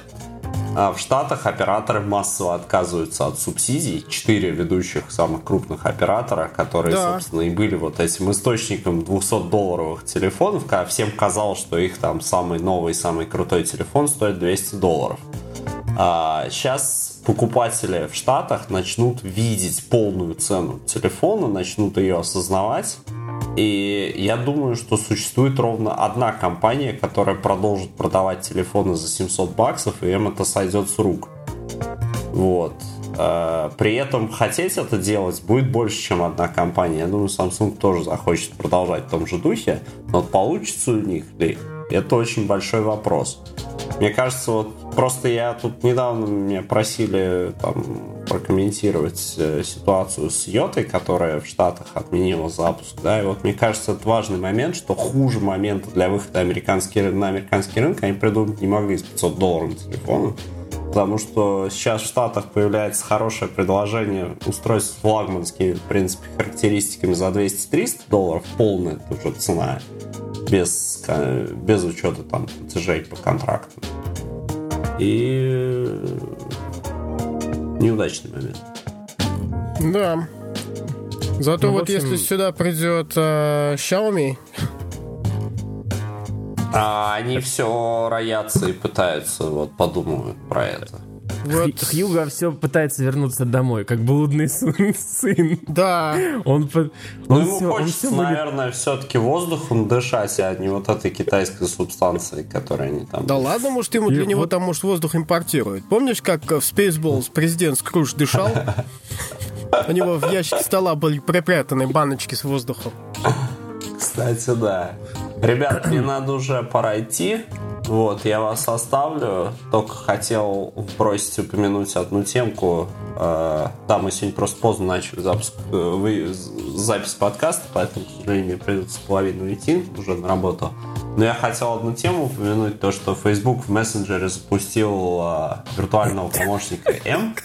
в Штатах операторы массово отказываются от субсидий. Четыре ведущих самых крупных оператора, которые, да. собственно, и были вот этим источником 200-долларовых телефонов, когда всем казалось, что их там самый новый, самый крутой телефон стоит 200 долларов. А сейчас покупатели в Штатах начнут видеть полную цену телефона, начнут ее осознавать и я думаю, что существует ровно одна компания, которая продолжит продавать телефоны за 700 баксов, и им это сойдет с рук. Вот. Э, при этом хотеть это делать будет больше, чем одна компания. Я думаю, Samsung тоже захочет продолжать в том же духе, но получится у них ли? Это очень большой вопрос. Мне кажется, вот просто я тут недавно меня просили там прокомментировать э, ситуацию с Йотой, которая в Штатах отменила запуск, да, и вот мне кажется, это важный момент, что хуже момента для выхода американский, на американский рынок они придумать не могли с 500 долларов на телефону, потому что сейчас в Штатах появляется хорошее предложение устройств с флагманскими, в принципе, характеристиками за 200-300 долларов, полная уже цена, без, без учета там платежей по контрактам. И неудачный момент. Да. Зато ну, вот общем... если сюда придет э, Xiaomi... А они все роятся и пытаются, вот подумают про это. Вот. Хьюга все пытается вернуться домой, как блудный сын. Да. Он, он, ну, ему все, хочется, он все наверное, будет... все-таки воздухом дышать, а не вот этой китайской субстанцией, которая они там... Да ладно, может, ему для него там, может, воздух импортируют. Помнишь, как в Spaceballs президент Скруш дышал? У него в ящике стола были припрятаны баночки с воздухом. Кстати, да. Ребят, мне надо уже пора идти. Вот, я вас оставлю. Только хотел бросить упомянуть одну темку. Э, да, мы сегодня просто поздно начали запуск, э, вы, запись подкаста, поэтому, к сожалению, мне придется половину идти уже на работу. Но я хотел одну тему упомянуть, то, что Facebook в мессенджере запустил э, виртуального помощника M.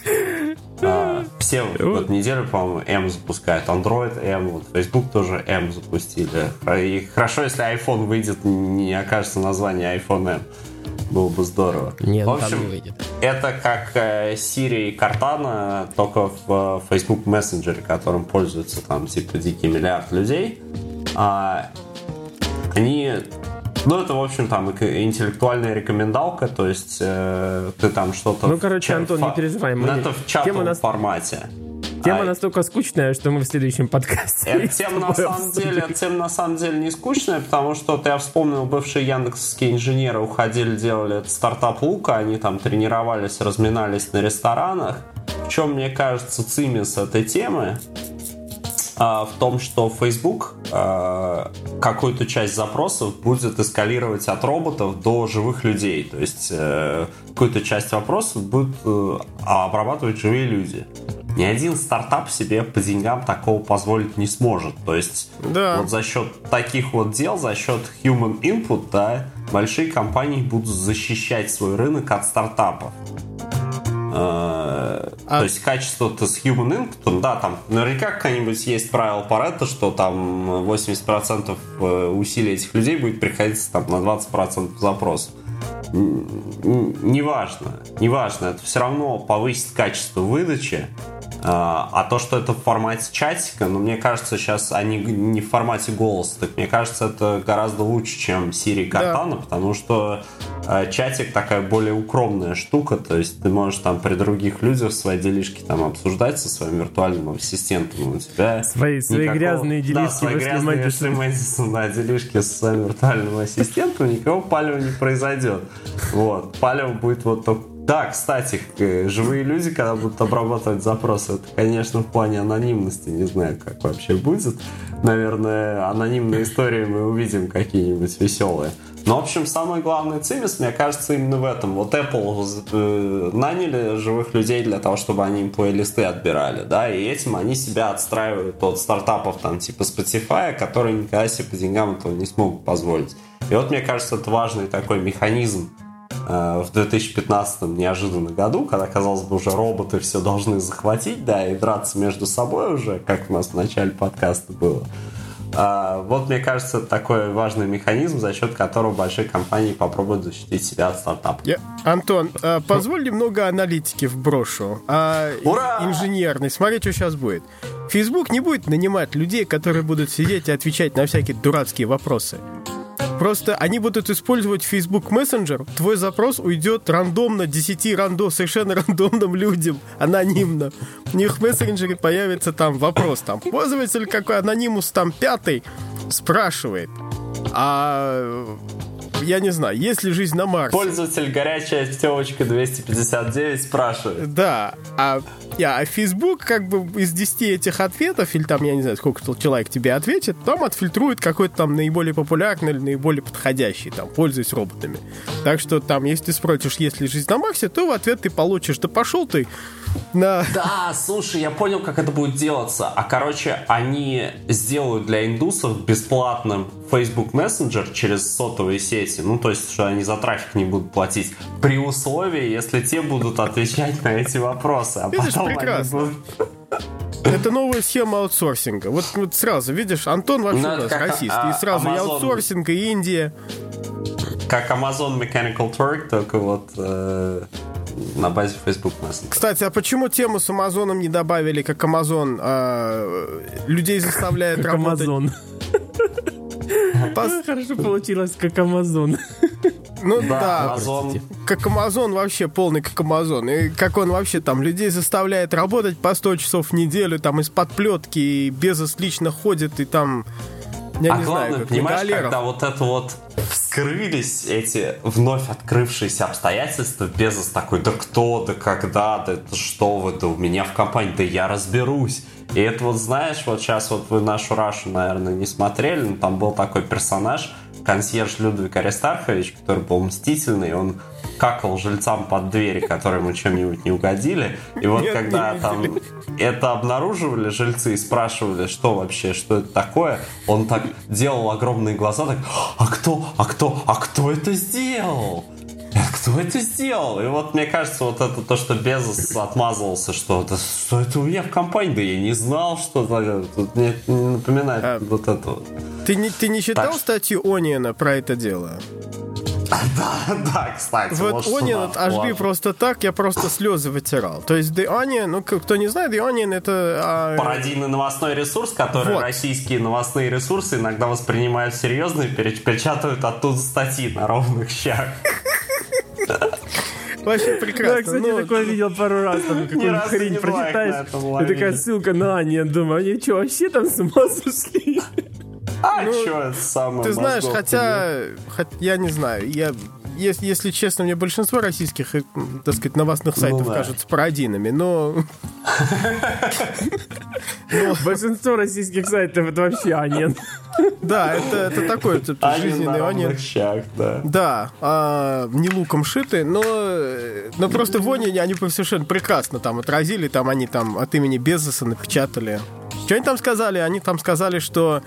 Все в эту неделю, по-моему, M запускают. Android M, вот Facebook тоже M запустили. И хорошо, если iPhone выйдет, не окажется название iPhone M. Было бы здорово. Нет, в общем, не выйдет. Это как э, Siri и Cortana, только в э, Facebook Messenger, которым пользуются там типа дикий миллиард людей. А, они ну, это, в общем, там интеллектуальная рекомендалка, то есть э, ты там что-то... Ну, короче, Антон, не переживай. Мы... Это в чатовом нас... формате. Тема а... настолько скучная, что мы в следующем подкасте. [laughs] Это тема на самом деле, тема на самом деле не скучная, потому что я вспомнил, бывшие яндексские инженеры уходили, делали стартап Лука, они там тренировались, разминались на ресторанах. В чем, мне кажется, цимис этой темы? А, в том, что Facebook а, какую-то часть запросов будет эскалировать от роботов до живых людей. То есть э, какую-то часть вопросов будут э, обрабатывать живые люди. Ни один стартап себе по деньгам такого позволить не сможет. То есть да. вот за счет таких вот дел, за счет human input, да, большие компании будут защищать свой рынок от стартапов. А... То есть качество-то с human input, да, там наверняка какая-нибудь есть правило Паретта, что там 80% э, усилий этих людей будет приходиться там на 20% запросов. Неважно, неважно, это все равно повысит качество выдачи, а, а то, что это в формате чатика, ну, мне кажется, сейчас они не в формате голоса, так мне кажется, это гораздо лучше, чем Siri Cortana, да. потому что э, чатик такая более укромная штука, то есть ты можешь там при других людях свои делишки там обсуждать со своим виртуальным ассистентом, у тебя свои, свои никакого... грязные делишки, да, свои грязные Мэдисон. Мэдисон, да, делишки со своим виртуальным ассистентом, никого палева не произойдет. Вот, палева будет вот только да, кстати, живые люди, когда будут обрабатывать запросы, это, конечно, в плане анонимности, не знаю, как вообще будет. Наверное, анонимные истории мы увидим какие-нибудь веселые. Но, в общем, самый главный цимис, мне кажется, именно в этом. Вот Apple э, наняли живых людей для того, чтобы они им плейлисты отбирали, да, и этим они себя отстраивают от стартапов там типа Spotify, которые никогда себе по деньгам этого не смогут позволить. И вот, мне кажется, это важный такой механизм Э, в 2015 неожиданно году, когда, казалось бы, уже роботы все должны захватить, да, и драться между собой уже, как у нас в начале подкаста было. А, вот, мне кажется, такой важный механизм, за счет которого большие компании попробуют защитить себя от стартапов. Я... Антон, а, позволь немного аналитики вброшу. А, Ура! Инженерный. Смотри, что сейчас будет. Facebook не будет нанимать людей, которые будут сидеть и отвечать на всякие дурацкие вопросы. Просто они будут использовать Facebook Messenger, твой запрос уйдет рандомно 10 рандом, совершенно [laughs] рандомным людям, анонимно. У них в мессенджере появится там вопрос, там, пользователь какой? Анонимус там пятый? Спрашивает, а я не знаю, есть ли жизнь на Марсе? Пользователь горячая телочка 259 спрашивает. Да, а, я, а Facebook как бы из 10 этих ответов, или там, я не знаю, сколько человек тебе ответит, там отфильтрует какой-то там наиболее популярный или наиболее подходящий, там, пользуясь роботами. Так что там, если ты спросишь, есть ли жизнь на Марсе, то в ответ ты получишь, да пошел ты на... Да, слушай, я понял, как это будет делаться. А, короче, они сделают для индусов бесплатным Facebook Messenger через сотовые сети. Ну, то есть, что они за трафик не будут платить. При условии, если те будут отвечать на эти вопросы. А Видишь, потом прекрасно. Будут... Это новая схема аутсорсинга. Вот, вот сразу, видишь, Антон вообще ну, у нас расист. А, и сразу Amazon... и аутсорсинг, и Индия. Как Amazon Mechanical Turk, только вот э, на базе Facebook Messenger. Кстати, а почему тему с Амазоном не добавили, как Amazon э, людей заставляет как работать? Amazon. Пос... Хорошо получилось, как Амазон. Ну да, да Amazon. как Амазон вообще полный как Амазон. И как он вообще там людей заставляет работать по 100 часов в неделю, там из-под плетки, и Безос лично ходит, и там я а не главное, знаю, понимаешь, когда вот это вот вскрылись эти вновь открывшиеся обстоятельства, Безос такой, да кто, да когда, да это что вы, да у меня в компании, да я разберусь. И это вот, знаешь, вот сейчас вот вы нашу Рашу, наверное, не смотрели, но там был такой персонаж, консьерж Людвиг Аристархович, который был мстительный, он какал жильцам под двери, которые ему чем-нибудь не угодили. И вот Нет, когда там это обнаруживали жильцы и спрашивали, что вообще, что это такое, он так делал огромные глаза, так, а кто, а кто, а кто это сделал? Кто это сделал? И вот мне кажется, вот это то, что Безос отмазывался, что это, что это у меня в компании, да я не знал, что это, тут мне напоминает а, вот это вот. Ты не, ты не читал так, статью Ониена про это дело? Да, да, кстати. Вот Onion от HB просто так, я просто слезы вытирал. То есть The Onion, ну, кто не знает, The Onion это... А... Пародийный новостной ресурс, который российские новостные ресурсы иногда воспринимают серьезно и печатают оттуда статьи на ровных щах. [laughs] Вообще прекрасно. Я, кстати, но... такое видел пару раз, там [laughs] какую-нибудь хрень прочитаешь, и такая ссылка на Ани, думаю, они что, вообще там с ума сошли? [laughs] А ну, что самое Ты знаешь, хотя, хотя, я не знаю, я если, если честно, мне большинство российских, э, так сказать, новостных сайтов ну, да. кажутся пародийными, но... [laughs] Большинство российских сайтов это вообще Анин. Да, это, это такой это, жизненный Анин. да. Да, а, не луком шиты, но, но просто в Они, они совершенно прекрасно там отразили, там они там от имени Безоса напечатали. Что они там сказали? Они там сказали, что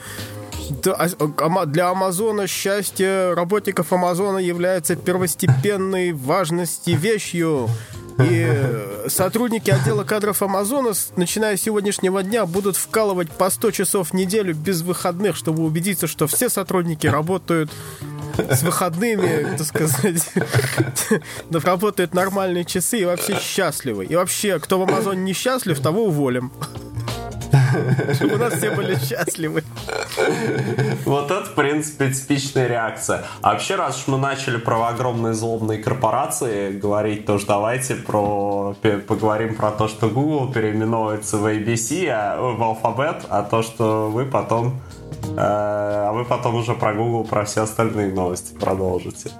а, для Амазона счастье работников Амазона является первостепенной важности вещью. И сотрудники отдела кадров Амазона, начиная с сегодняшнего дня, будут вкалывать по 100 часов в неделю без выходных, чтобы убедиться, что все сотрудники работают с выходными, так сказать, [laughs] работают нормальные часы и вообще счастливы. И вообще, кто в Амазоне не счастлив, того уволим. Чтобы у нас все были счастливы. Вот это, в принципе, типичная реакция. А вообще, раз уж мы начали про огромные злобные корпорации говорить, то что давайте про, поговорим про то, что Google переименовывается в ABC, а, в алфабет, а то, что вы потом э, а вы потом уже про Google, про все остальные новости продолжите.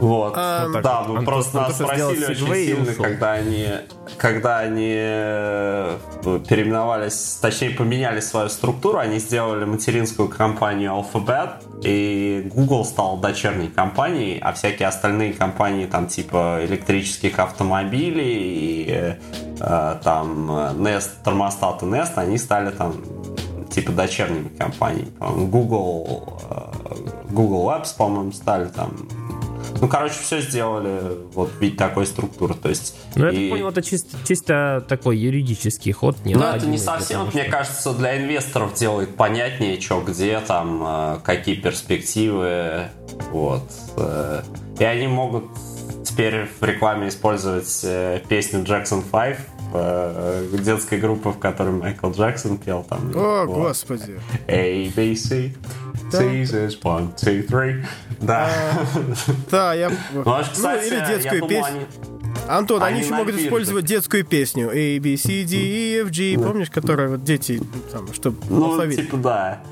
Вот. А, да, мы Антон, просто нас спросили очень сильно, когда они, когда они э, переименовались, точнее поменяли свою структуру, они сделали материнскую компанию Alphabet, и Google стал дочерней компанией, а всякие остальные компании, там типа электрических автомобилей и э, там Nest, термостаты Nest, они стали там типа дочерними компаниями. Google, э, Google Labs, по-моему, стали там ну, короче, все сделали вот ведь такой структуры. То есть, ну, я и... понял, это чисто, чисто такой юридический ход. Не ну, это не совсем, мне что... кажется, для инвесторов делает понятнее, что где там, э, какие перспективы. Вот. Э, и они могут теперь в рекламе использовать э, песню Jackson 5 детской группы, в которой Майкл Джексон пел там. О, вот. господи. A, B, C. Caesars, one, two, three. Да. Да, я... Ну, или детскую песню. Антон, они, еще могут использовать детскую песню A, B, C, D, E, F, G, помнишь, которая вот дети, там, чтобы Ну, типа, да.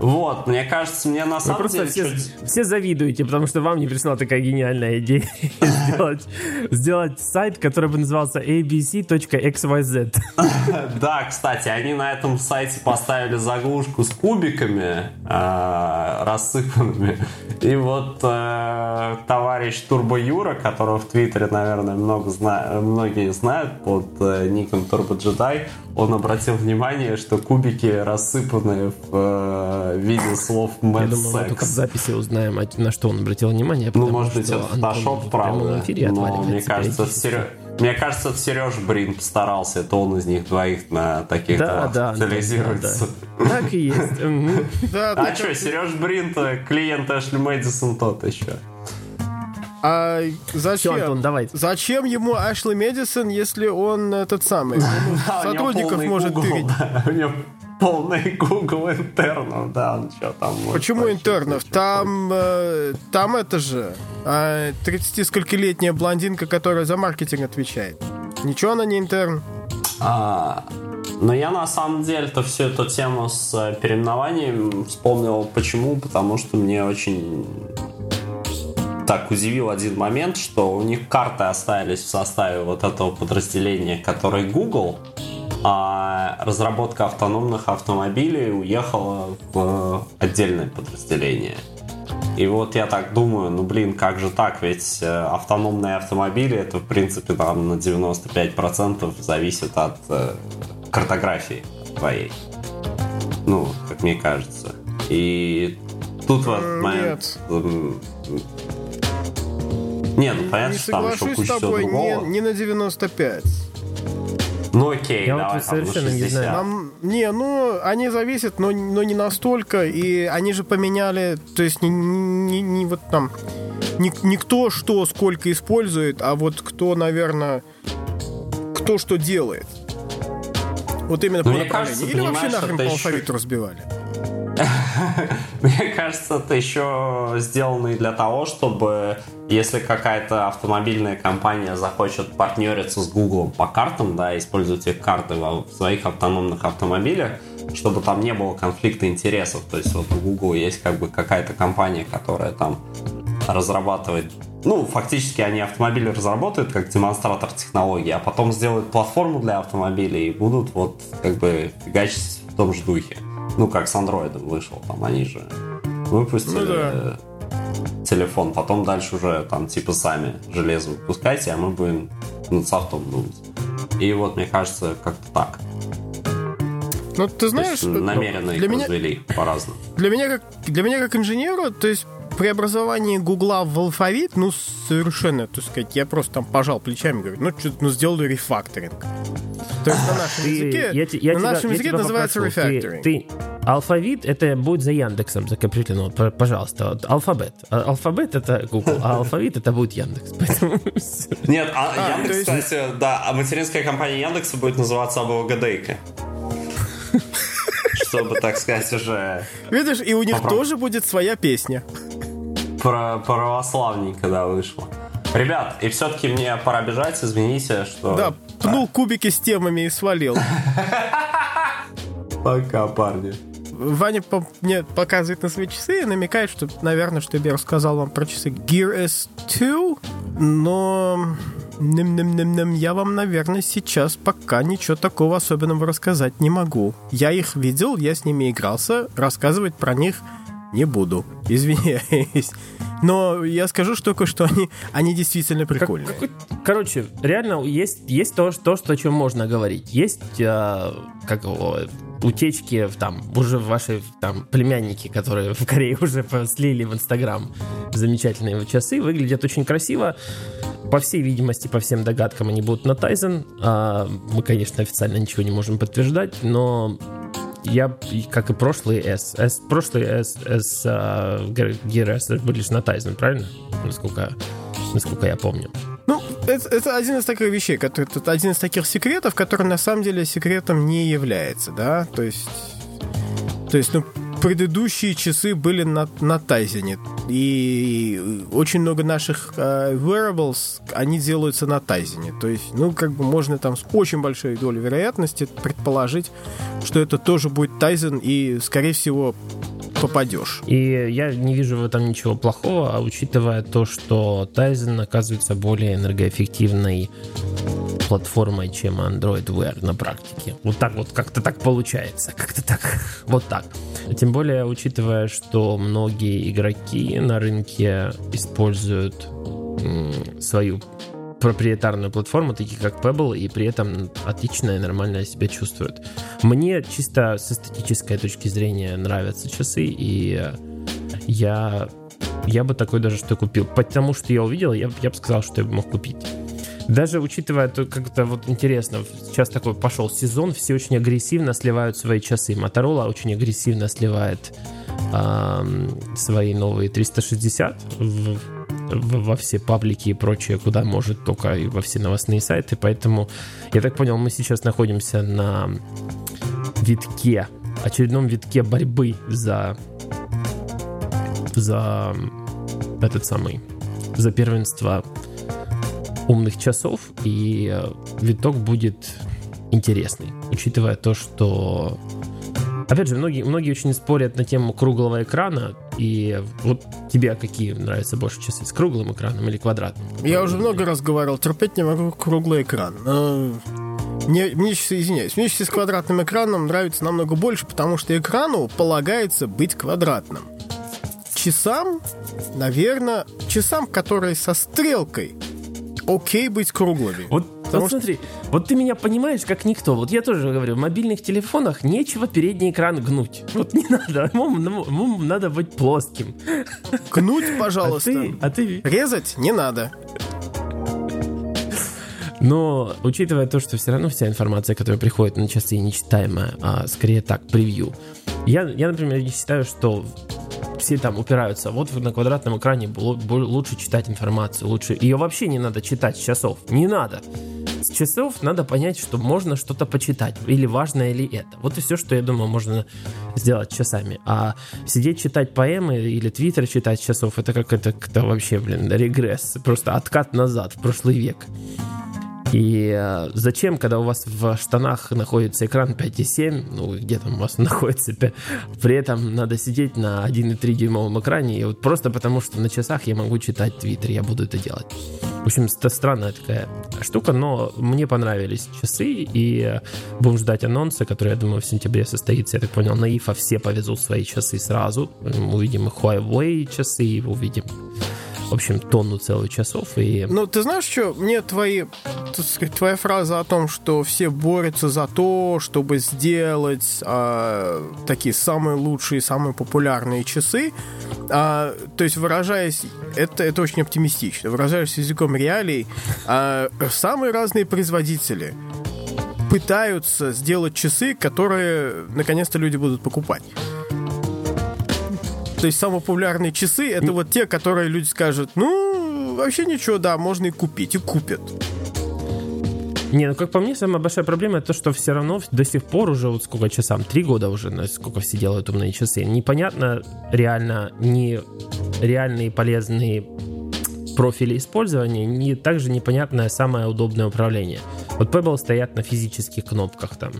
Вот, мне кажется, мне на самом просто деле... Все, чуть... все завидуете, потому что вам не пришла такая гениальная идея [laughs] сделать, сделать сайт, который бы назывался abc.xyz. [laughs] Да, кстати, они на этом сайте поставили заглушку с кубиками а, рассыпанными. И вот э, товарищ Турбо Юра, которого в Твиттере, наверное, много зна... многие знают под э, ником Turbo Jedi, он обратил внимание, что кубики рассыпаны в э, виде слов Mad Я думаю, мы только в записи узнаем, а на что он обратил внимание. Ну, может быть, это Photoshop, правда. Но мне кажется, Сереж... Мне кажется, это Сереж Брин постарался, это он из них двоих на таких да, да, специализируется. Да, да. Так и есть. [laughs] А что, Сереж Брин-то клиент Эшли Мэдисон тот еще. А зачем? Все, Антон, давай. Зачем ему Ашли Медисон, если он этот самый [laughs] сотрудников может тырить? У него полный Google интернов, да, он что там... Почему интернов? Там, э, там это же 30-скольколетняя блондинка, которая за маркетинг отвечает. Ничего она не интерн. А, но я на самом деле-то всю эту тему с э, переименованием вспомнил. Почему? Потому что мне очень так удивил один момент, что у них карты остались в составе вот этого подразделения, который Google, а разработка автономных автомобилей уехала в отдельное подразделение. И вот я так думаю, ну блин, как же так, ведь э, автономные автомобили это в принципе там на 95% зависит от э, картографии твоей. Ну, как мне кажется. И тут вот момент не, ну понятно, не что там еще куча с тобой, не, не на 95. Ну окей, Я давай, вот совершенно не знаю. Нам, не, ну, они зависят, но, но не настолько, и они же поменяли, то есть не, не, не вот там, не, не кто что сколько использует, а вот кто, наверное, кто что делает. Вот именно ну, по направлению. Кажется, Или вообще нахрен по алфавиту еще... разбивали. [laughs] Мне кажется, это еще сделано и для того, чтобы если какая-то автомобильная компания захочет партнериться с Google по картам, да, использовать их карты в своих автономных автомобилях, чтобы там не было конфликта интересов. То есть вот у Google есть как бы какая-то компания, которая там разрабатывать ну, фактически они автомобили разработают как демонстратор технологии, а потом сделают платформу для автомобилей и будут вот как бы фигачить в том же духе. Ну, как с андроидом вышел, там они же выпустили ну, да. телефон, потом дальше уже там типа сами железо выпускайте, а мы будем над софтом думать. И вот, мне кажется, как-то так. Ну, ты знаешь, намеренно для их меня, развели по-разному. Для меня, как, для меня как инженера, то есть преобразование Гугла в алфавит, ну, совершенно, так сказать, я просто там пожал плечами, говорю, ну, что ну, сделали рефакторинг. То есть на нашем языке, я, я, на нашем языке называется рефакторинг. Ты, ты, алфавит, это будет за Яндексом закреплено, пожалуйста. Алфабет. А, алфабет это Google, а алфавит это будет Яндекс. [laughs] Нет, а, а Яндекс, кстати, да, а материнская компания Яндекса будет называться АБВГДейка [laughs] чтобы, так сказать, уже... Видишь, и у них тоже будет своя песня про православненько, да, вышло. Ребят, и все-таки мне пора бежать, извините, что... Да, пнул кубики с темами и свалил. [laughs] Пока, парни. Ваня по мне показывает на свои часы и намекает, что, наверное, что я рассказал вам про часы Gear S2, но Нем -нем -нем -нем. Я вам, наверное, сейчас пока ничего такого особенного рассказать не могу. Я их видел, я с ними игрался, рассказывать про них не буду. Извиняюсь. Но я скажу что только, что они, они действительно прикольные. Как, как, короче, реально есть, есть то, то, что, о чем можно говорить. Есть э, как утечки там уже ваши там племянники, которые в Корее уже слили в Инстаграм замечательные часы, выглядят очень красиво. По всей видимости, по всем догадкам они будут на Тайзен. А, мы, конечно, официально ничего не можем подтверждать, но я, как и прошлые S, S прошлые S, S uh, Gear S были на Tizen, правильно? Насколько, насколько я помню. Ну, это, это один из таких вещей, который, это один из таких секретов, который на самом деле секретом не является, да, то есть, то есть, ну, предыдущие часы были на, на Тайзене. И очень много наших э, wearables, они делаются на Тайзене. То есть, ну, как бы можно там с очень большой долей вероятности предположить, что это тоже будет Тайзен, и, скорее всего, попадешь. И я не вижу в этом ничего плохого, а учитывая то, что Tizen оказывается более энергоэффективной платформой, чем Android Wear на практике. Вот так вот, как-то так получается, как-то так, [laughs] вот так. Тем более, учитывая, что многие игроки на рынке используют свою проприетарную платформу, такие как Pebble, и при этом отлично и нормально себя чувствуют. Мне чисто с эстетической точки зрения нравятся часы, и я, я бы такой даже что купил. Потому что я увидел, я, я бы сказал, что я бы мог купить. Даже учитывая, то как-то вот интересно, сейчас такой пошел сезон, все очень агрессивно сливают свои часы. Моторола очень агрессивно сливает э, свои новые 360 в, во все паблики и прочее, куда может только и во все новостные сайты. Поэтому, я так понял, мы сейчас находимся на витке, очередном витке борьбы за за этот самый за первенство умных часов, и э, виток будет интересный, учитывая то, что Опять же, многие, многие очень спорят на тему круглого экрана. И вот тебе какие нравятся больше часы? С круглым экраном или квадратным? Я уже много раз говорил, терпеть не могу круглый экран. Мне, мне часы, извиняюсь, мне часы с квадратным экраном нравится намного больше, потому что экрану полагается быть квадратным. Часам, наверное, часам, которые со стрелкой, окей быть круглыми. Вот Потому вот смотри, вот ты меня понимаешь, как никто. Вот я тоже говорю, в мобильных телефонах нечего передний экран гнуть. Вот не надо, [laughs] ему, ему надо быть плоским. Гнуть, [laughs] пожалуйста. А ты, а ты... Резать не надо. Но, учитывая то, что все равно вся информация, которая приходит на часы, нечитаемая, а скорее так, превью. Я, я, например, считаю, что все там упираются. Вот на квадратном экране лучше читать информацию, лучше... Ее вообще не надо читать с часов. Не надо. С часов надо понять, что можно что-то почитать. Или важно, или это. Вот и все, что, я думаю, можно сделать часами. А сидеть читать поэмы или твиттер читать часов, это как это, это вообще, блин, регресс. Просто откат назад, в прошлый век. И э, зачем, когда у вас в штанах находится экран 5,7, ну, где там у вас [laughs] находится, при этом надо сидеть на 1,3 дюймовом экране, и вот просто потому, что на часах я могу читать Твиттер, я буду это делать. В общем, это странная такая штука, но мне понравились часы, и э, будем ждать анонса, который, я думаю, в сентябре состоится. Я так понял, на IFA все повезут свои часы сразу. Увидим и Huawei часы, увидим в общем, тонну целых часов. И... Ну, ты знаешь, что мне твои, сказать, твоя фраза о том, что все борются за то, чтобы сделать а, такие самые лучшие, самые популярные часы, а, то есть выражаясь, это, это очень оптимистично, выражаясь языком реалий, а, самые разные производители пытаются сделать часы, которые наконец-то люди будут покупать. То есть самые популярные часы это вот те, которые люди скажут, ну, вообще ничего, да, можно и купить, и купят. Не, ну как по мне, самая большая проблема это то, что все равно до сих пор уже вот сколько часам, три года уже, сколько все делают умные часы, непонятно реально, не реальные полезные профили использования, не также непонятное самое удобное управление. Вот Pebble стоят на физических кнопках там.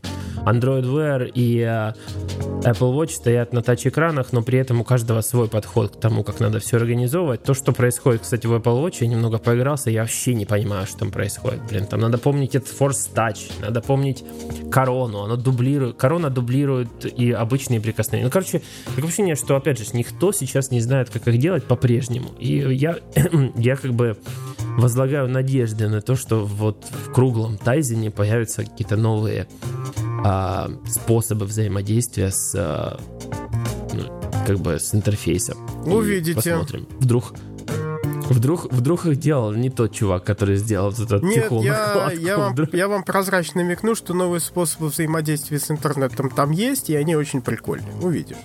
Android Wear и э, Apple Watch стоят на тач-экранах, но при этом у каждого свой подход к тому, как надо все организовывать. То, что происходит, кстати, в Apple Watch, я немного поигрался, я вообще не понимаю, что там происходит. Блин, там надо помнить этот Force Touch, надо помнить корону, она дублирует, корона дублирует и обычные прикосновения. Ну, короче, такое ощущение, что, опять же, никто сейчас не знает, как их делать по-прежнему. И я, [clears throat] я как бы возлагаю надежды на то, что вот в круглом тайзене появятся какие-то новые а, способы взаимодействия с а, ну, как бы с интерфейсом. Увидите. посмотрим. Вдруг Вдруг, вдруг их делал не тот чувак, который сделал этот Нет, тихую я, я, вам, я вам прозрачно намекну, что новые способы взаимодействия с интернетом там есть, и они очень прикольные. Увидишь.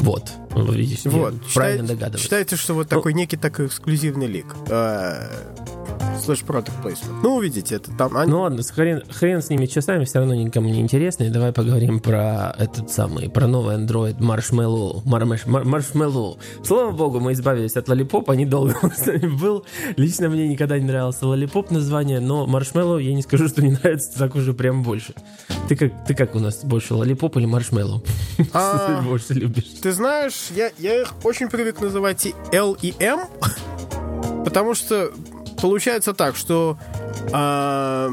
Вот. Видишь, вот. правильно догадываюсь. Считается, что вот ну, такой некий такой эксклюзивный лик. А, слэш product placement. Ну, увидите, это там... Они... Ну ладно, хрен, хрен с ними часами, все равно никому не интересно. И давай поговорим про этот самый, про новый Android Marshmallow. Marsh, Marshmallow. Слава богу, мы избавились от Lollipop, они долго с нами был. Лично мне никогда не нравился Lollipop название, но Marshmallow я не скажу, что мне [laughs] нравится так уже прям больше. Ты как, ты как у нас больше, Lollipop или Marshmallow? А, [laughs] больше любишь? Ты знаешь, я, я их очень привык называть и L и M, [laughs] потому что получается так, что э,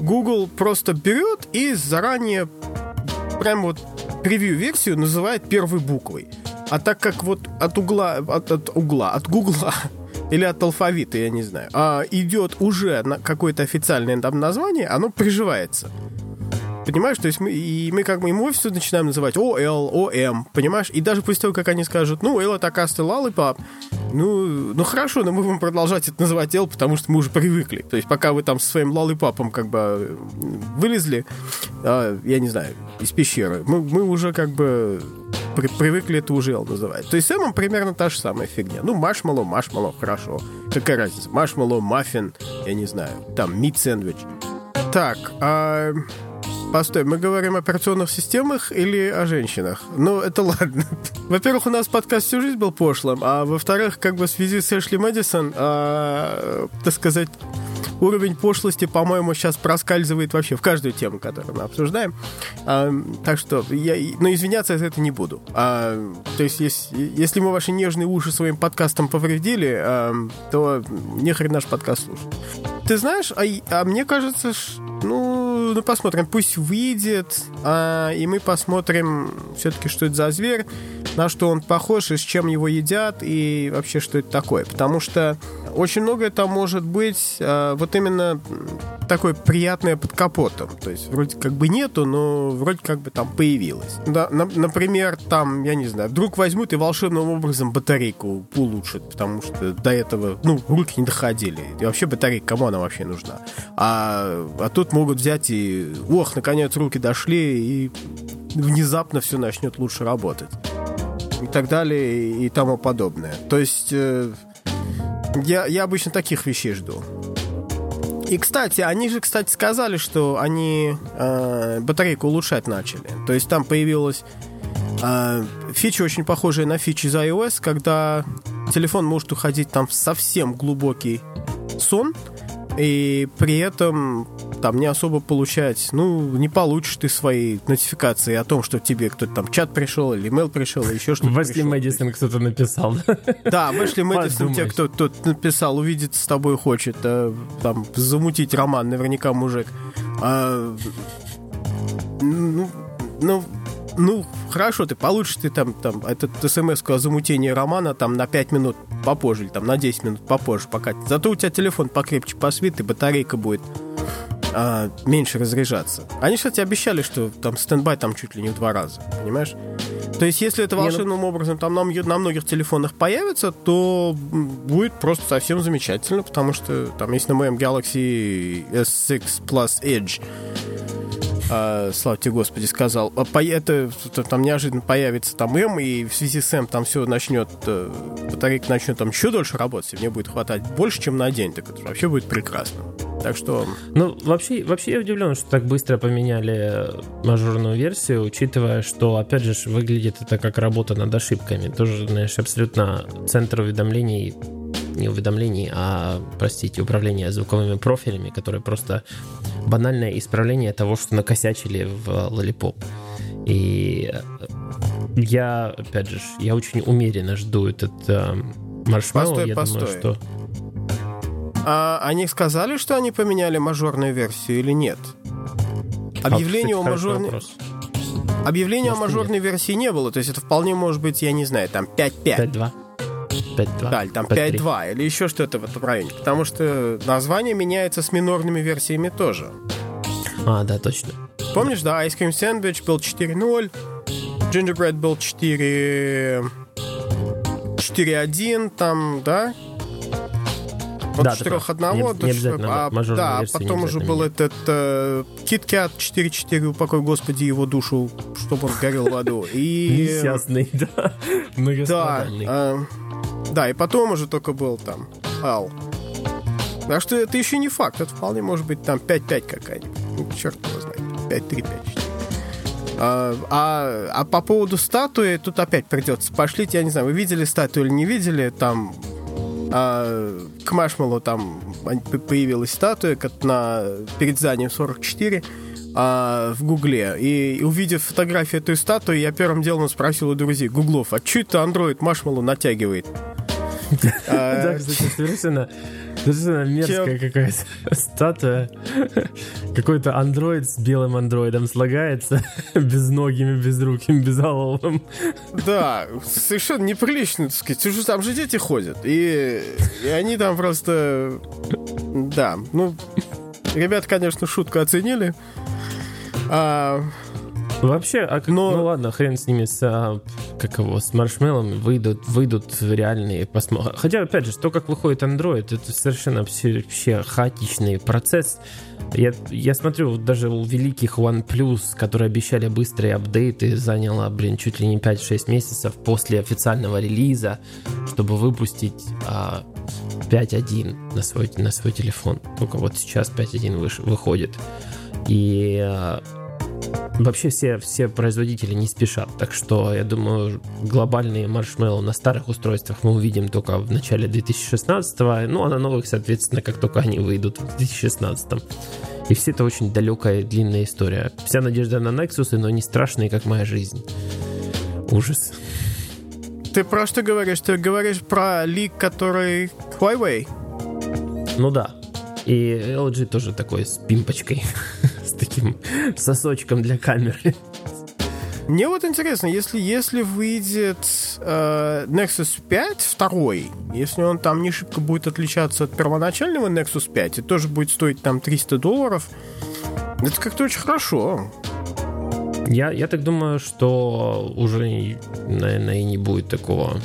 Google просто берет и заранее прям вот превью-версию называет первой буквой. А так как вот от угла, от, от угла, от Гугла [laughs] или от алфавита, я не знаю, а идет уже на какое-то официальное там название, оно приживается. Понимаешь, то есть мы, и мы как бы ему все начинаем называть ОЛ, ОМ, понимаешь? И даже после того, как они скажут, ну, Л это оказывается Lollipop, ну, ну хорошо, но мы будем продолжать это называть Л, потому что мы уже привыкли. То есть пока вы там со своим лоллипапом как бы вылезли, а, я не знаю, из пещеры, мы, мы уже как бы при, привыкли это уже Л называть. То есть с Эмом примерно та же самая фигня. Ну, машмало, машмало, хорошо. Какая разница? Машмало, маффин, я не знаю, там, мит сэндвич. Так, а... Постой, мы говорим о операционных системах или о женщинах? Ну, это ладно. [laughs] Во-первых, у нас подкаст всю жизнь был пошлым, а во-вторых, как бы в связи с Эшли Мэдисон, а, так сказать, уровень пошлости, по-моему, сейчас проскальзывает вообще в каждую тему, которую мы обсуждаем. А, так что я, но извиняться за это не буду. А, то есть, если, если мы ваши нежные уши своим подкастом повредили, а, то нехрен наш подкаст слушать. Ты знаешь, а, а мне кажется, ну, ну посмотрим, пусть выйдет, а, и мы посмотрим все-таки, что это за зверь, на что он похож, и с чем его едят, и вообще, что это такое. Потому что очень многое там может быть а, вот именно такое приятное под капотом. То есть вроде как бы нету, но вроде как бы там появилось. Да, на, например, там, я не знаю, вдруг возьмут и волшебным образом батарейку улучшат, потому что до этого, ну, руки не доходили. И вообще батарейка, кому она вообще нужна? А, а тут могут взять и, ох, наконец руки дошли, и внезапно все начнет лучше работать. И так далее, и тому подобное. То есть... Э, я, я обычно таких вещей жду. И, кстати, они же, кстати, сказали, что они э, батарейку улучшать начали. То есть там появилась э, фича очень похожая на фичи из iOS, когда телефон может уходить там в совсем глубокий сон, и при этом там не особо получать, ну, не получишь ты свои нотификации о том, что тебе кто-то там чат пришел, или имейл пришел, или еще что-то Вэшли Мэдисон кто-то написал. Да, Вэшли Мэдисон тебе кто-то написал, увидеть с тобой хочет, а, там, замутить роман, наверняка мужик. А, ну, ну, ну, хорошо, ты получишь ты там, там этот смс о замутении романа там на 5 минут попозже, или там на 10 минут попозже, пока. Зато у тебя телефон покрепче посвит, и батарейка будет а, меньше разряжаться. Они, кстати, обещали, что там стендбай там чуть ли не в два раза, понимаешь? То есть, если это волшебным ну... образом там на, на многих телефонах появится, то будет просто совсем замечательно, потому что там есть на моем Galaxy S6 Plus Edge э, слава тебе Господи, сказал, а по, это, там неожиданно появится там М, и в связи с М там все начнет, э, батарейка начнет там еще дольше работать, и мне будет хватать больше, чем на день, так это вообще будет прекрасно. Так что... Ну, вообще, вообще я удивлен, что так быстро поменяли мажорную версию, учитывая, что, опять же, выглядит это как работа над ошибками. Тоже, знаешь, абсолютно центр уведомлений не уведомлений, а, простите, управление звуковыми профилями, которые просто банальное исправление того, что накосячили в Lollipop. И я, опять же, я очень умеренно жду этот э, маршмеллоу. Постой, я постой. думаю, что... А они сказали, что они поменяли мажорную версию или нет? Объявление а, кстати, о мажорной... Вопрос. Объявления о мажорной нет. версии не было, то есть это вполне может быть, я не знаю, там 5.5. 5.2. 5.2. Да, или там 5.2 или еще что-то в этом районе. Потому что название меняется с минорными версиями тоже. А, да, точно. Помнишь, да, Ice Cream Sandwich был 4.0, Gingerbread был 4... 4.1, там, да? От да, 4.1 не, до не 4, а, Да, потом уже был этот э, KitKat 4.4, упокой, господи, его душу, чтобы он горел в аду. И... Несчастный, да. Да, э, да, и потом уже только был там Ал. Так что это еще не факт. Это вполне может быть там 5-5 какая-нибудь. Ну, черт его знает. 5-3-5. А, а, а по поводу статуи, тут опять придется пошлить. Я не знаю, вы видели статую или не видели? Там а, к Машмалу там появилась статуя как на, перед зданием 44 а, в Гугле. И, увидев фотографию этой статуи, я первым делом спросил у друзей Гуглов, а что это Android Машмалу натягивает? Да, кстати, совершенно Совершенно мерзкая какая-то [laughs] статуя. Какой-то андроид с белым андроидом слагается, [laughs] безногими, безруким, [laughs] безголовым. Да, совершенно неприлично, так сказать. Уже там же дети ходят. И, и они там просто... Да, ну... Ребята, конечно, шутку оценили. А, Вообще, а как, Но... ну ладно, хрен с ними, с, а, как его, с маршмеллами выйдут, выйдут реальные посмотрим. Хотя, опять же, то, как выходит Android, это совершенно вообще, вообще хаотичный процесс. Я, я смотрю, даже у великих OnePlus, которые обещали быстрые апдейты, заняло, блин, чуть ли не 5-6 месяцев после официального релиза, чтобы выпустить а, 5.1 на свой, на свой телефон. Только вот сейчас 5.1 выш, выходит. И а, Вообще все, все производители не спешат, так что я думаю, глобальные маршмеллоу на старых устройствах мы увидим только в начале 2016, ну а на новых, соответственно, как только они выйдут в 2016. И все это очень далекая длинная история. Вся надежда на Nexus, но не страшные, как моя жизнь. Ужас. Ты про что говоришь? Ты говоришь про лик, который Huawei? Ну да. И LG тоже такой с пимпочкой, [laughs] таким сосочком для камеры. Мне вот интересно, если, если выйдет э, Nexus 5 второй, если он там не шибко будет отличаться от первоначального Nexus 5 и тоже будет стоить там 300 долларов, это как-то очень хорошо. Я, я так думаю, что уже, наверное, и не будет такого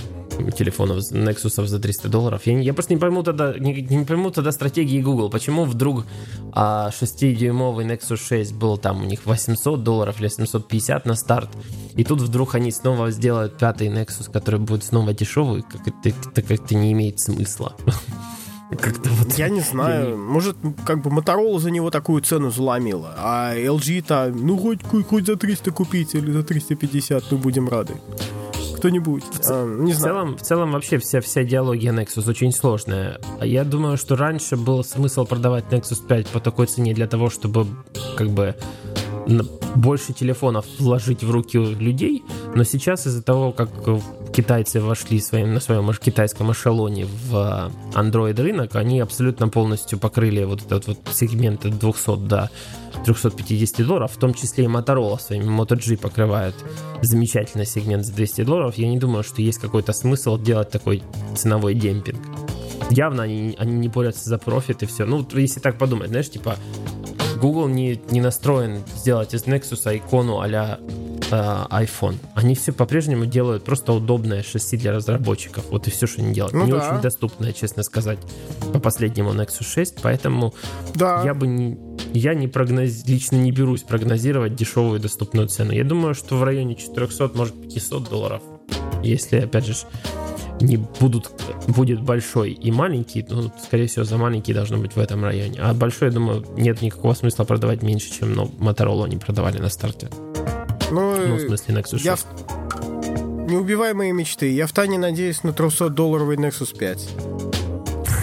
телефонов Nexus за 300 долларов. Я, я просто не пойму тогда, не, не пойму тогда стратегии Google. Почему вдруг а, 6-дюймовый Nexus 6 был там у них 800 долларов или 750 на старт, и тут вдруг они снова сделают пятый Nexus, который будет снова дешевый, как это, это как-то не имеет смысла. [laughs] Как-то вот... Я не знаю. Я Может, как бы Motorola за него такую цену заломила, а LG-то, ну, хоть, хоть за 300 купить или за 350, ну, будем рады. Кто-нибудь. В, а, не в знаю. Целом, в целом вообще вся, вся идеология Nexus очень сложная. Я думаю, что раньше был смысл продавать Nexus 5 по такой цене для того, чтобы как бы больше телефонов вложить в руки людей, но сейчас из-за того, как китайцы вошли своим, на своем китайском эшелоне в Android рынок, они абсолютно полностью покрыли вот этот вот сегмент от 200 до 350 долларов, в том числе и Motorola своими Moto G покрывает замечательный сегмент за 200 долларов. Я не думаю, что есть какой-то смысл делать такой ценовой демпинг. Явно они, они не борются за профит и все. Ну, если так подумать, знаешь, типа Google не, не настроен сделать из Nexus икону а-ля э, iPhone. Они все по-прежнему делают просто удобное шасси для разработчиков. Вот и все, что они делают. Ну, не да. очень доступное, честно сказать, по последнему Nexus 6, поэтому да. я бы не, я не прогноз... лично не берусь прогнозировать дешевую доступную цену. Я думаю, что в районе 400, может 500 долларов. Если, опять же, не будут, будет большой и маленький, ну, скорее всего, за маленький должно быть в этом районе. А большой, я думаю, нет никакого смысла продавать меньше, чем ну, Motorola они продавали на старте. Ну, ну в смысле, Nexus 6. Я в... Неубиваемые мечты. Я в Тане надеюсь на 300-долларовый Nexus 5.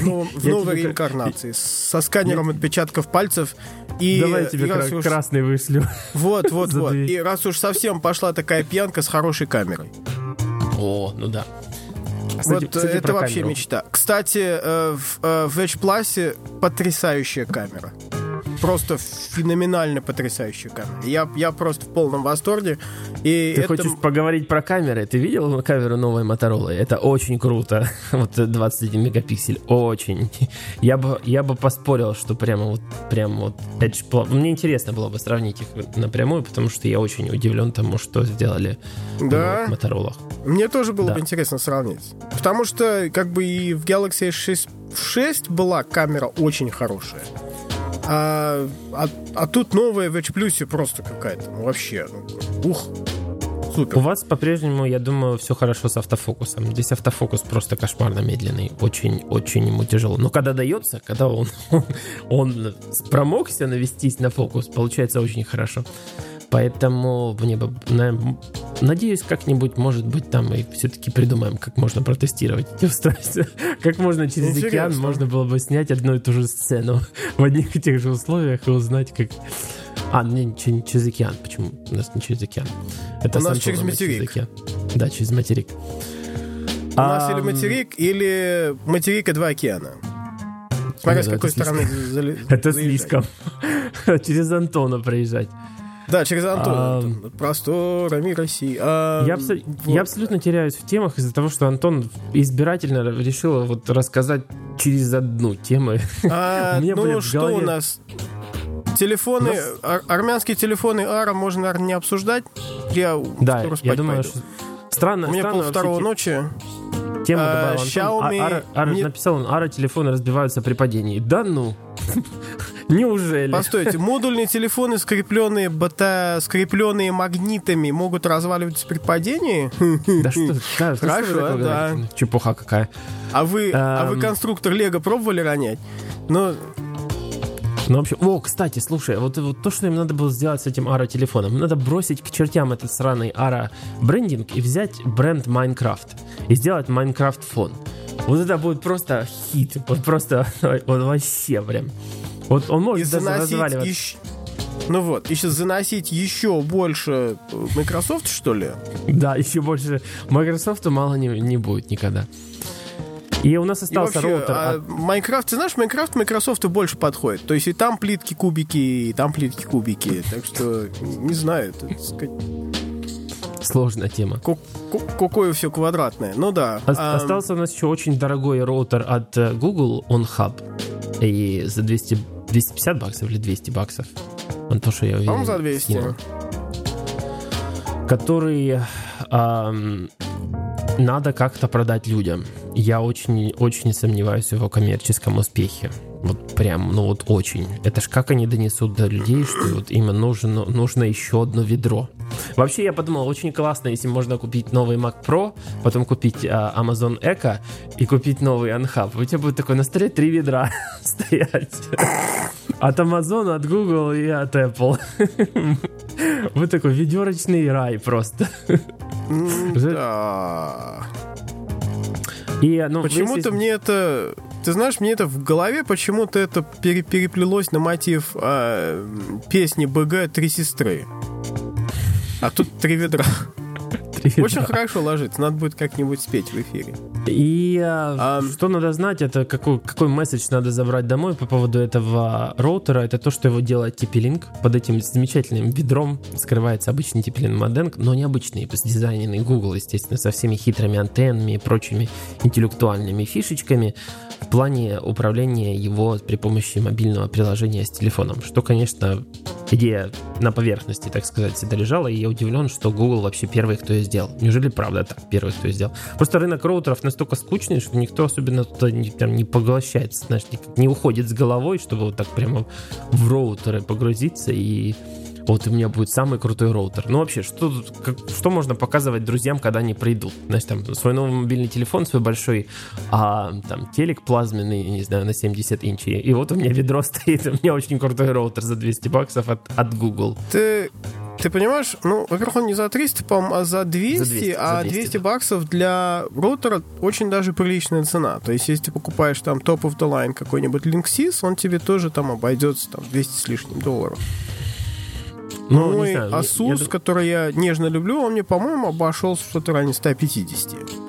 Ну, в [laughs] новой реинкарнации. Со сканером отпечатков пальцев и Давай я тебе и кра- уж... красный вышлю. Вот, [laughs] вот, вот. И раз уж совсем пошла такая пьянка с хорошей камерой. О, ну да. Кстати, вот кстати, это вообще камеру. мечта. Кстати, э, в, э, в Edge Plus потрясающая камера просто феноменально потрясающая камера. Я, я просто в полном восторге. И Ты это... хочешь поговорить про камеры? Ты видел камеру новой Motorola? Это очень круто. [laughs] Вот 21 мегапиксель. Очень. Я бы, я бы поспорил, что прямо вот, прямо вот Edge Plus... Мне интересно было бы сравнить их напрямую, потому что я очень удивлен тому, что сделали да. в Motorola. Мне тоже было да. бы интересно сравнить. Потому что как бы и в Galaxy S6 6 была камера очень хорошая. А, а, а тут новая в H Plus просто какая-то. Ну, вообще. Ну, ух. Супер. У вас по-прежнему, я думаю, все хорошо с автофокусом. Здесь автофокус просто кошмарно медленный. Очень-очень ему тяжело. Но когда дается, когда он, он, [laughs] он промокся навестись на фокус, получается очень хорошо. Поэтому мне бы, надеюсь, как-нибудь, может быть, там и все-таки придумаем, как можно протестировать эти устройства. [laughs] Как можно через Интересно. океан можно было бы снять одну и ту же сцену [laughs] в одних и тех же условиях и узнать, как... А, не, не через океан. Почему? У нас не через океан. Это У нас через материк. Через да, через материк. У а... нас или материк, или материк и два океана. Смотря с какой стороны Это слишком. [laughs] Через Антона проезжать. Да, через Антона. А, Просторами России. А, я, абсо... вот. я абсолютно теряюсь в темах из-за того, что Антон избирательно решил вот рассказать через одну тему. А, [laughs] ну что у нас? Телефоны, нас... ар- армянские телефоны Ара можно, наверное, не обсуждать. Я да, я думаю, пойду. что странно. У меня странно пол второго ночи. Тема а, добавил Xiaomi... А, Ара, Ара, мне... Написал он, Ара телефоны разбиваются при падении. Да ну. Неужели? Постойте, модульные телефоны, скрепленные, бата, скрепленные магнитами, могут разваливаться при падении? Да что, да, Хорошо, да. Чепуха какая. А вы, а вы конструктор Лего пробовали ронять? Ну, ну, в общем, о, кстати, слушай, вот, вот то, что им надо было сделать с этим Ара телефоном, надо бросить к чертям этот сраный Ара брендинг и взять бренд Minecraft и сделать Minecraft фон. Вот это будет просто хит, вот просто [laughs] вот вообще прям. Вот он может и даже разваливаться. Еще... Ну вот, еще заносить еще больше э, Microsoft, что ли? Да, еще больше. Microsoft мало не, не будет никогда. И у нас остался и вообще, роутер. А Майнкрафт, ты знаешь, Майнкрафт Microsoft больше подходит. То есть и там плитки кубики, и там плитки кубики. Так что, не знаю, это, сказать... Сложная тема. Какое все квадратное. Ну да. Остался у нас еще очень дорогой роутер от э, Google, он Hub. И за 200 250 баксов или 200 баксов. Он то, что я уверен. за 200. Скинул. Который эм, надо как-то продать людям. Я очень, очень сомневаюсь в его коммерческом успехе. Вот прям, ну вот очень. Это ж как они донесут до людей, что вот им нужно, нужно еще одно ведро. Вообще, я подумал, очень классно, если можно купить новый Mac Pro, потом купить а, Amazon Echo и купить новый Unhub. У тебя будет такой на столе три ведра [laughs] стоять. От Amazon, от Google и от Apple. [laughs] Вы такой ведерочный рай просто. Да. И, ну, Почему-то мне это ты знаешь, мне это в голове почему-то это пере переплелось на мотив э, песни БГ «Три сестры». А тут три ведра. Очень хорошо ложится, надо будет как-нибудь спеть в эфире. И а, um, что надо знать, это какой, какой месседж надо забрать домой по поводу этого роутера, это то, что его делает TP-Link. Под этим замечательным ведром скрывается обычный TP-Link модем, но необычный, сдизайненный Google, естественно, со всеми хитрыми антеннами и прочими интеллектуальными фишечками в плане управления его при помощи мобильного приложения с телефоном, что, конечно, идея на поверхности, так сказать, всегда лежала, и я удивлен, что Google вообще первый, кто ее сделал. Неужели правда так, первый, кто ее сделал? Просто рынок роутеров настолько скучный, что никто особенно туда не, там, не поглощается, знаешь, не, не уходит с головой, чтобы вот так прямо в роутеры погрузиться и вот у меня будет самый крутой роутер. Ну вообще, что, как, что можно показывать друзьям, когда они придут? Знаешь, там свой новый мобильный телефон, свой большой, а там телек плазменный, не знаю, на 70 инчей. И вот у меня ведро [laughs] стоит, у меня очень крутой роутер за 200 баксов от, от Google. Ты ты понимаешь, ну, во-первых, он не за 300, по а за 200, за 200 а 200, 200 баксов для роутера очень даже приличная цена. То есть, если ты покупаешь там топ of the line какой-нибудь Linksys, он тебе тоже там обойдется там 200 с лишним долларов. Ну, Мой знаю, Asus, я... который я нежно люблю, он мне, по-моему, обошелся что-то районе 150.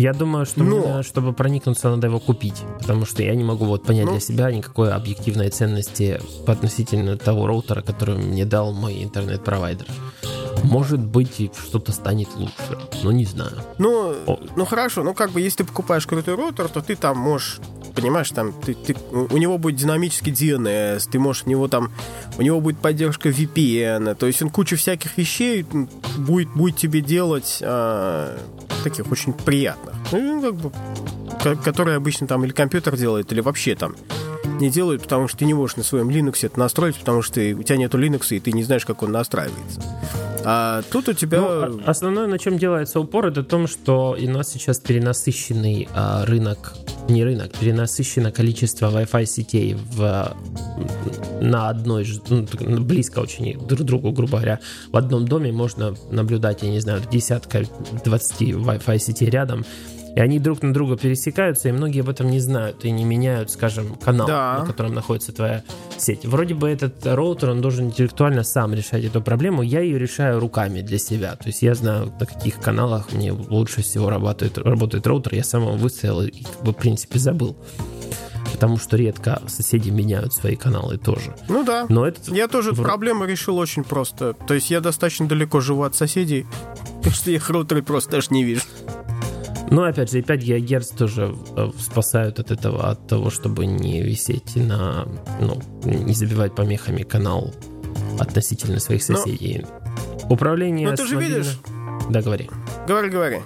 Я думаю, что Но... мне, чтобы проникнуться, надо его купить, потому что я не могу вот понять ну... для себя никакой объективной ценности по относительно того роутера, который мне дал мой интернет-провайдер. Может быть, что-то станет лучше, но не знаю. Ну, ну хорошо, ну как бы, если ты покупаешь крутой роутер, то ты там можешь понимаешь, там ты, ты, у него будет динамический DNS, ты можешь в него там, у него будет поддержка VPN, то есть он куча всяких вещей будет, будет тебе делать а, таких очень приятных. Ну, как бы, которые обычно там или компьютер делает, или вообще там не делают, потому что ты не можешь на своем Linux это настроить, потому что у тебя нету Linux, и ты не знаешь, как он настраивается. А тут у тебя... Ну, а, основное, на чем делается упор, это в том, что у нас сейчас перенасыщенный а, рынок, не рынок, перенасыщено количество Wi-Fi сетей в, на одной, ну, близко очень друг другу, грубо говоря. В одном доме можно наблюдать, я не знаю, десятка, 20 Wi-Fi сетей рядом, и они друг на друга пересекаются, и многие об этом не знают и не меняют, скажем, канал, да. на котором находится твоя сеть. Вроде бы этот роутер, он должен интеллектуально сам решать эту проблему. Я ее решаю руками для себя. То есть я знаю, на каких каналах мне лучше всего работает, работает роутер. Я сам его выставил и, как бы, в принципе, забыл потому что редко соседи меняют свои каналы тоже. Ну да. Но это я тоже в... проблему решил очень просто. То есть я достаточно далеко живу от соседей, [laughs] что я их роутеры просто даже не вижу. Ну, опять же, и 5 ГГц тоже э, спасают от этого, от того, чтобы не висеть на, ну, не забивать помехами канал относительно своих соседей. Но... Управление... Ну, ты же мобильно... видишь... Да, говори. Говори, говори.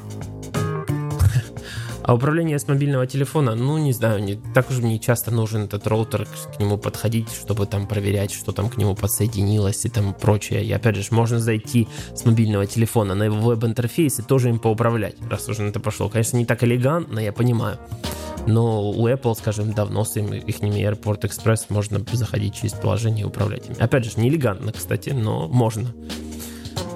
А управление с мобильного телефона, ну, не знаю, не, так уж мне часто нужен этот роутер, к нему подходить, чтобы там проверять, что там к нему подсоединилось и там прочее. И опять же, можно зайти с мобильного телефона на его веб-интерфейс и тоже им поуправлять, раз уже на это пошло. Конечно, не так элегантно, я понимаю. Но у Apple, скажем, давно с их Airport Express можно заходить через приложение и управлять ими. Опять же, не элегантно, кстати, но можно.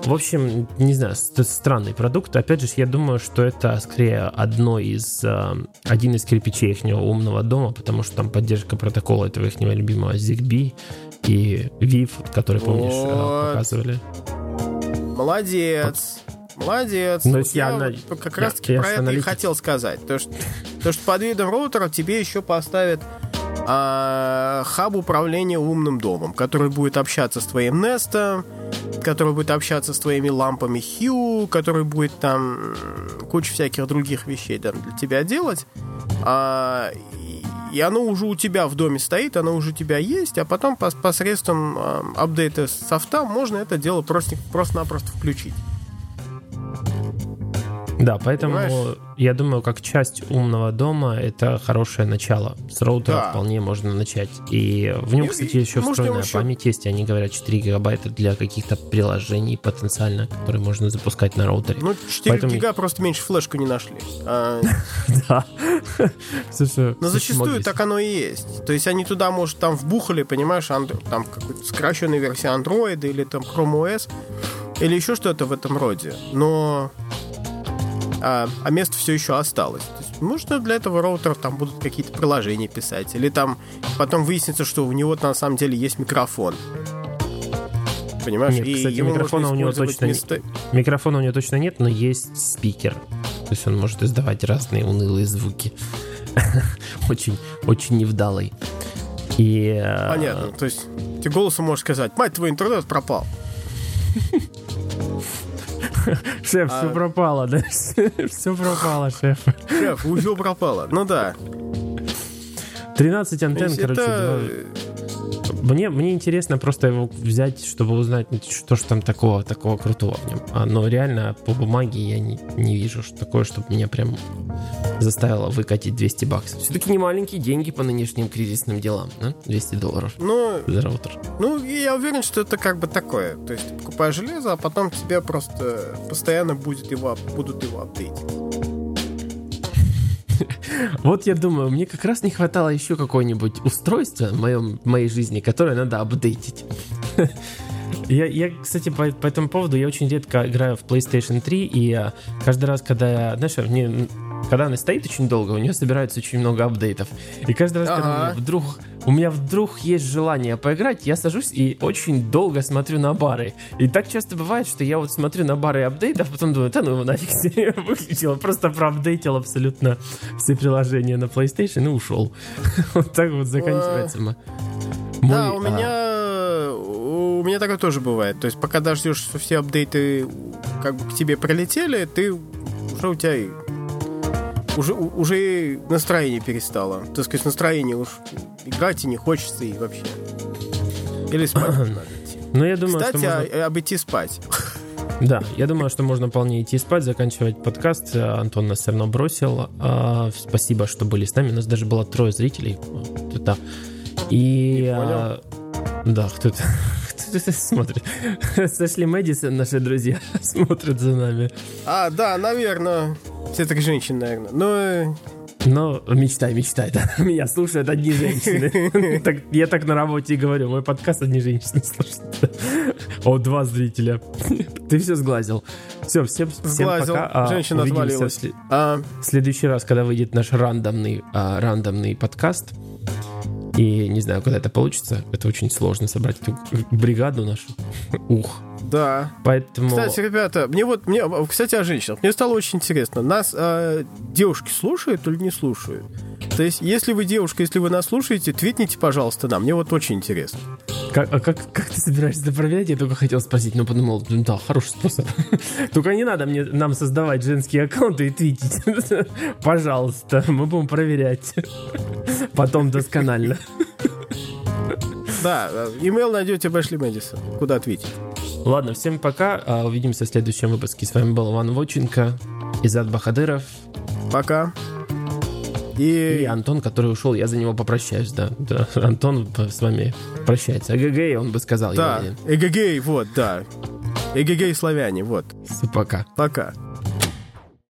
В общем, не знаю, странный продукт. Опять же, я думаю, что это скорее одно из, э, один из кирпичей их умного дома, потому что там поддержка протокола этого их любимого ZigBee и VIV, который, помнишь, э, вот. показывали. Молодец. Молодец. Но вот я, я вот как раз таки про это и хотел сказать. То что, то, что под видом роутера тебе еще поставят а, хаб управления умным домом, который будет общаться с твоим Nest, который будет общаться с твоими лампами Hue, который будет там куча всяких других вещей да, для тебя делать. А, и оно уже у тебя в доме стоит, оно уже у тебя есть, а потом посредством э, апдейта софта можно это дело просто, просто-напросто включить. Да, поэтому Понимаешь? я думаю, как часть умного дома это хорошее начало. С роутера да. вполне можно начать. И в нем, кстати, еще встроенная еще... память есть. Они говорят 4 гигабайта для каких-то приложений потенциально, которые можно запускать на роутере. Ну, 4 Поэтому... гига просто меньше флешку не нашли. А [laughs] да. Но зачастую так оно и есть. То есть они туда, может, там вбухали, понимаешь, там какую-то скороченную версию Android или там Chrome OS или еще что-то в этом роде. Но а, а место все еще осталось. То есть, может, для этого роутера там будут какие-то приложения писать, или там потом выяснится, что у него на самом деле есть микрофон. Понимаешь? Нет, и кстати, микрофона у него точно место... микрофона у него точно нет, но есть спикер. То есть он может издавать разные унылые звуки. [laughs] очень, очень невдалый. И, э, Понятно. То есть ты голосом можешь сказать, мать, твой интернет пропал. [laughs] [laughs] Шеф, все а. пропало, да? [laughs] Все пропало, шеф. Шеф, все пропало. Ну да. 13 антенн, короче, мне, мне интересно просто его взять, чтобы узнать, что же там такого, такого крутого в нем. А, но реально по бумаге я не, не вижу, что такое, чтобы меня прям заставило выкатить 200 баксов. Все-таки не маленькие деньги по нынешним кризисным делам, да? 200 долларов ну, за роутер. Ну, я уверен, что это как бы такое. То есть ты покупаешь железо, а потом тебе просто постоянно будет его, будут его апдейтить. [laughs] Вот я думаю, мне как раз не хватало еще какое-нибудь устройство в, моем, в моей жизни, которое надо апдейтить. [laughs] Я, я, кстати, по, по этому поводу я очень редко играю в PlayStation 3, и я, каждый раз, когда я, знаешь, мне когда она стоит очень долго, у нее собирается очень много апдейтов. И каждый раз, ага. когда у меня, вдруг, у меня вдруг есть желание поиграть, я сажусь и очень долго смотрю на бары. И так часто бывает, что я вот смотрю на бары апдейтов, потом думаю, да ну его нафиг [laughs] себе выключил, просто проапдейтил абсолютно все приложения на PlayStation и ушел. [laughs] Вот так вот заканчивается мой... Да, у меня у меня такое тоже бывает. То есть пока дождешь, что все апдейты как бы к тебе прилетели, ты уже у тебя уже, уже настроение перестало. Так сказать, настроение уж играть и не хочется и вообще. Или спать [clears throat] надо идти. Ну, я думаю, Кстати, что можно... об идти спать. Да, я думаю, что можно вполне идти спать, заканчивать подкаст. Антон нас все равно бросил. А, спасибо, что были с нами. У нас даже было трое зрителей. Да. И... А, да, кто-то кто [laughs] смотрит. Сошли Мэдисон, наши друзья, [laughs] смотрят за нами. А, да, наверное. Все так женщины, наверное. Но но мечтай, мечтай, да. [laughs] Меня слушают одни женщины. так, я так на работе и говорю, мой подкаст одни женщины слушают. О, два зрителя. Ты все сглазил. Все, всем, всем сглазил. пока. А, Женщина отвалилась. В а... следующий раз, когда выйдет наш рандомный, а, рандомный подкаст, и не знаю, когда это получится. Это очень сложно собрать эту бригаду нашу. Ух. Да. Поэтому... Кстати, ребята, мне вот, мне, кстати, о женщинах. Мне стало очень интересно. Нас э, девушки слушают или не слушают? То есть, если вы девушка, если вы нас слушаете, твитните, пожалуйста, нам. Мне вот очень интересно. Как, а как, как ты собираешься это проверять? Я только хотел спросить, но подумал, ну да, хороший способ. [laughs] Только не надо мне, нам создавать женские аккаунты и твитить. [laughs] Пожалуйста, мы будем проверять. [laughs] Потом досконально. Да, имейл найдете в Эшли Мэдисон. Куда ответить? Ладно, всем пока. А, увидимся в следующем выпуске. С вами был Иван Воченко, Изад Бахадыров. Пока. И... и Антон, который ушел, я за него попрощаюсь, да. да. Антон с вами прощается. Эгегей, он бы сказал. Да, эгегей, вот, да. Эгегей славяне, вот. Пока. Пока.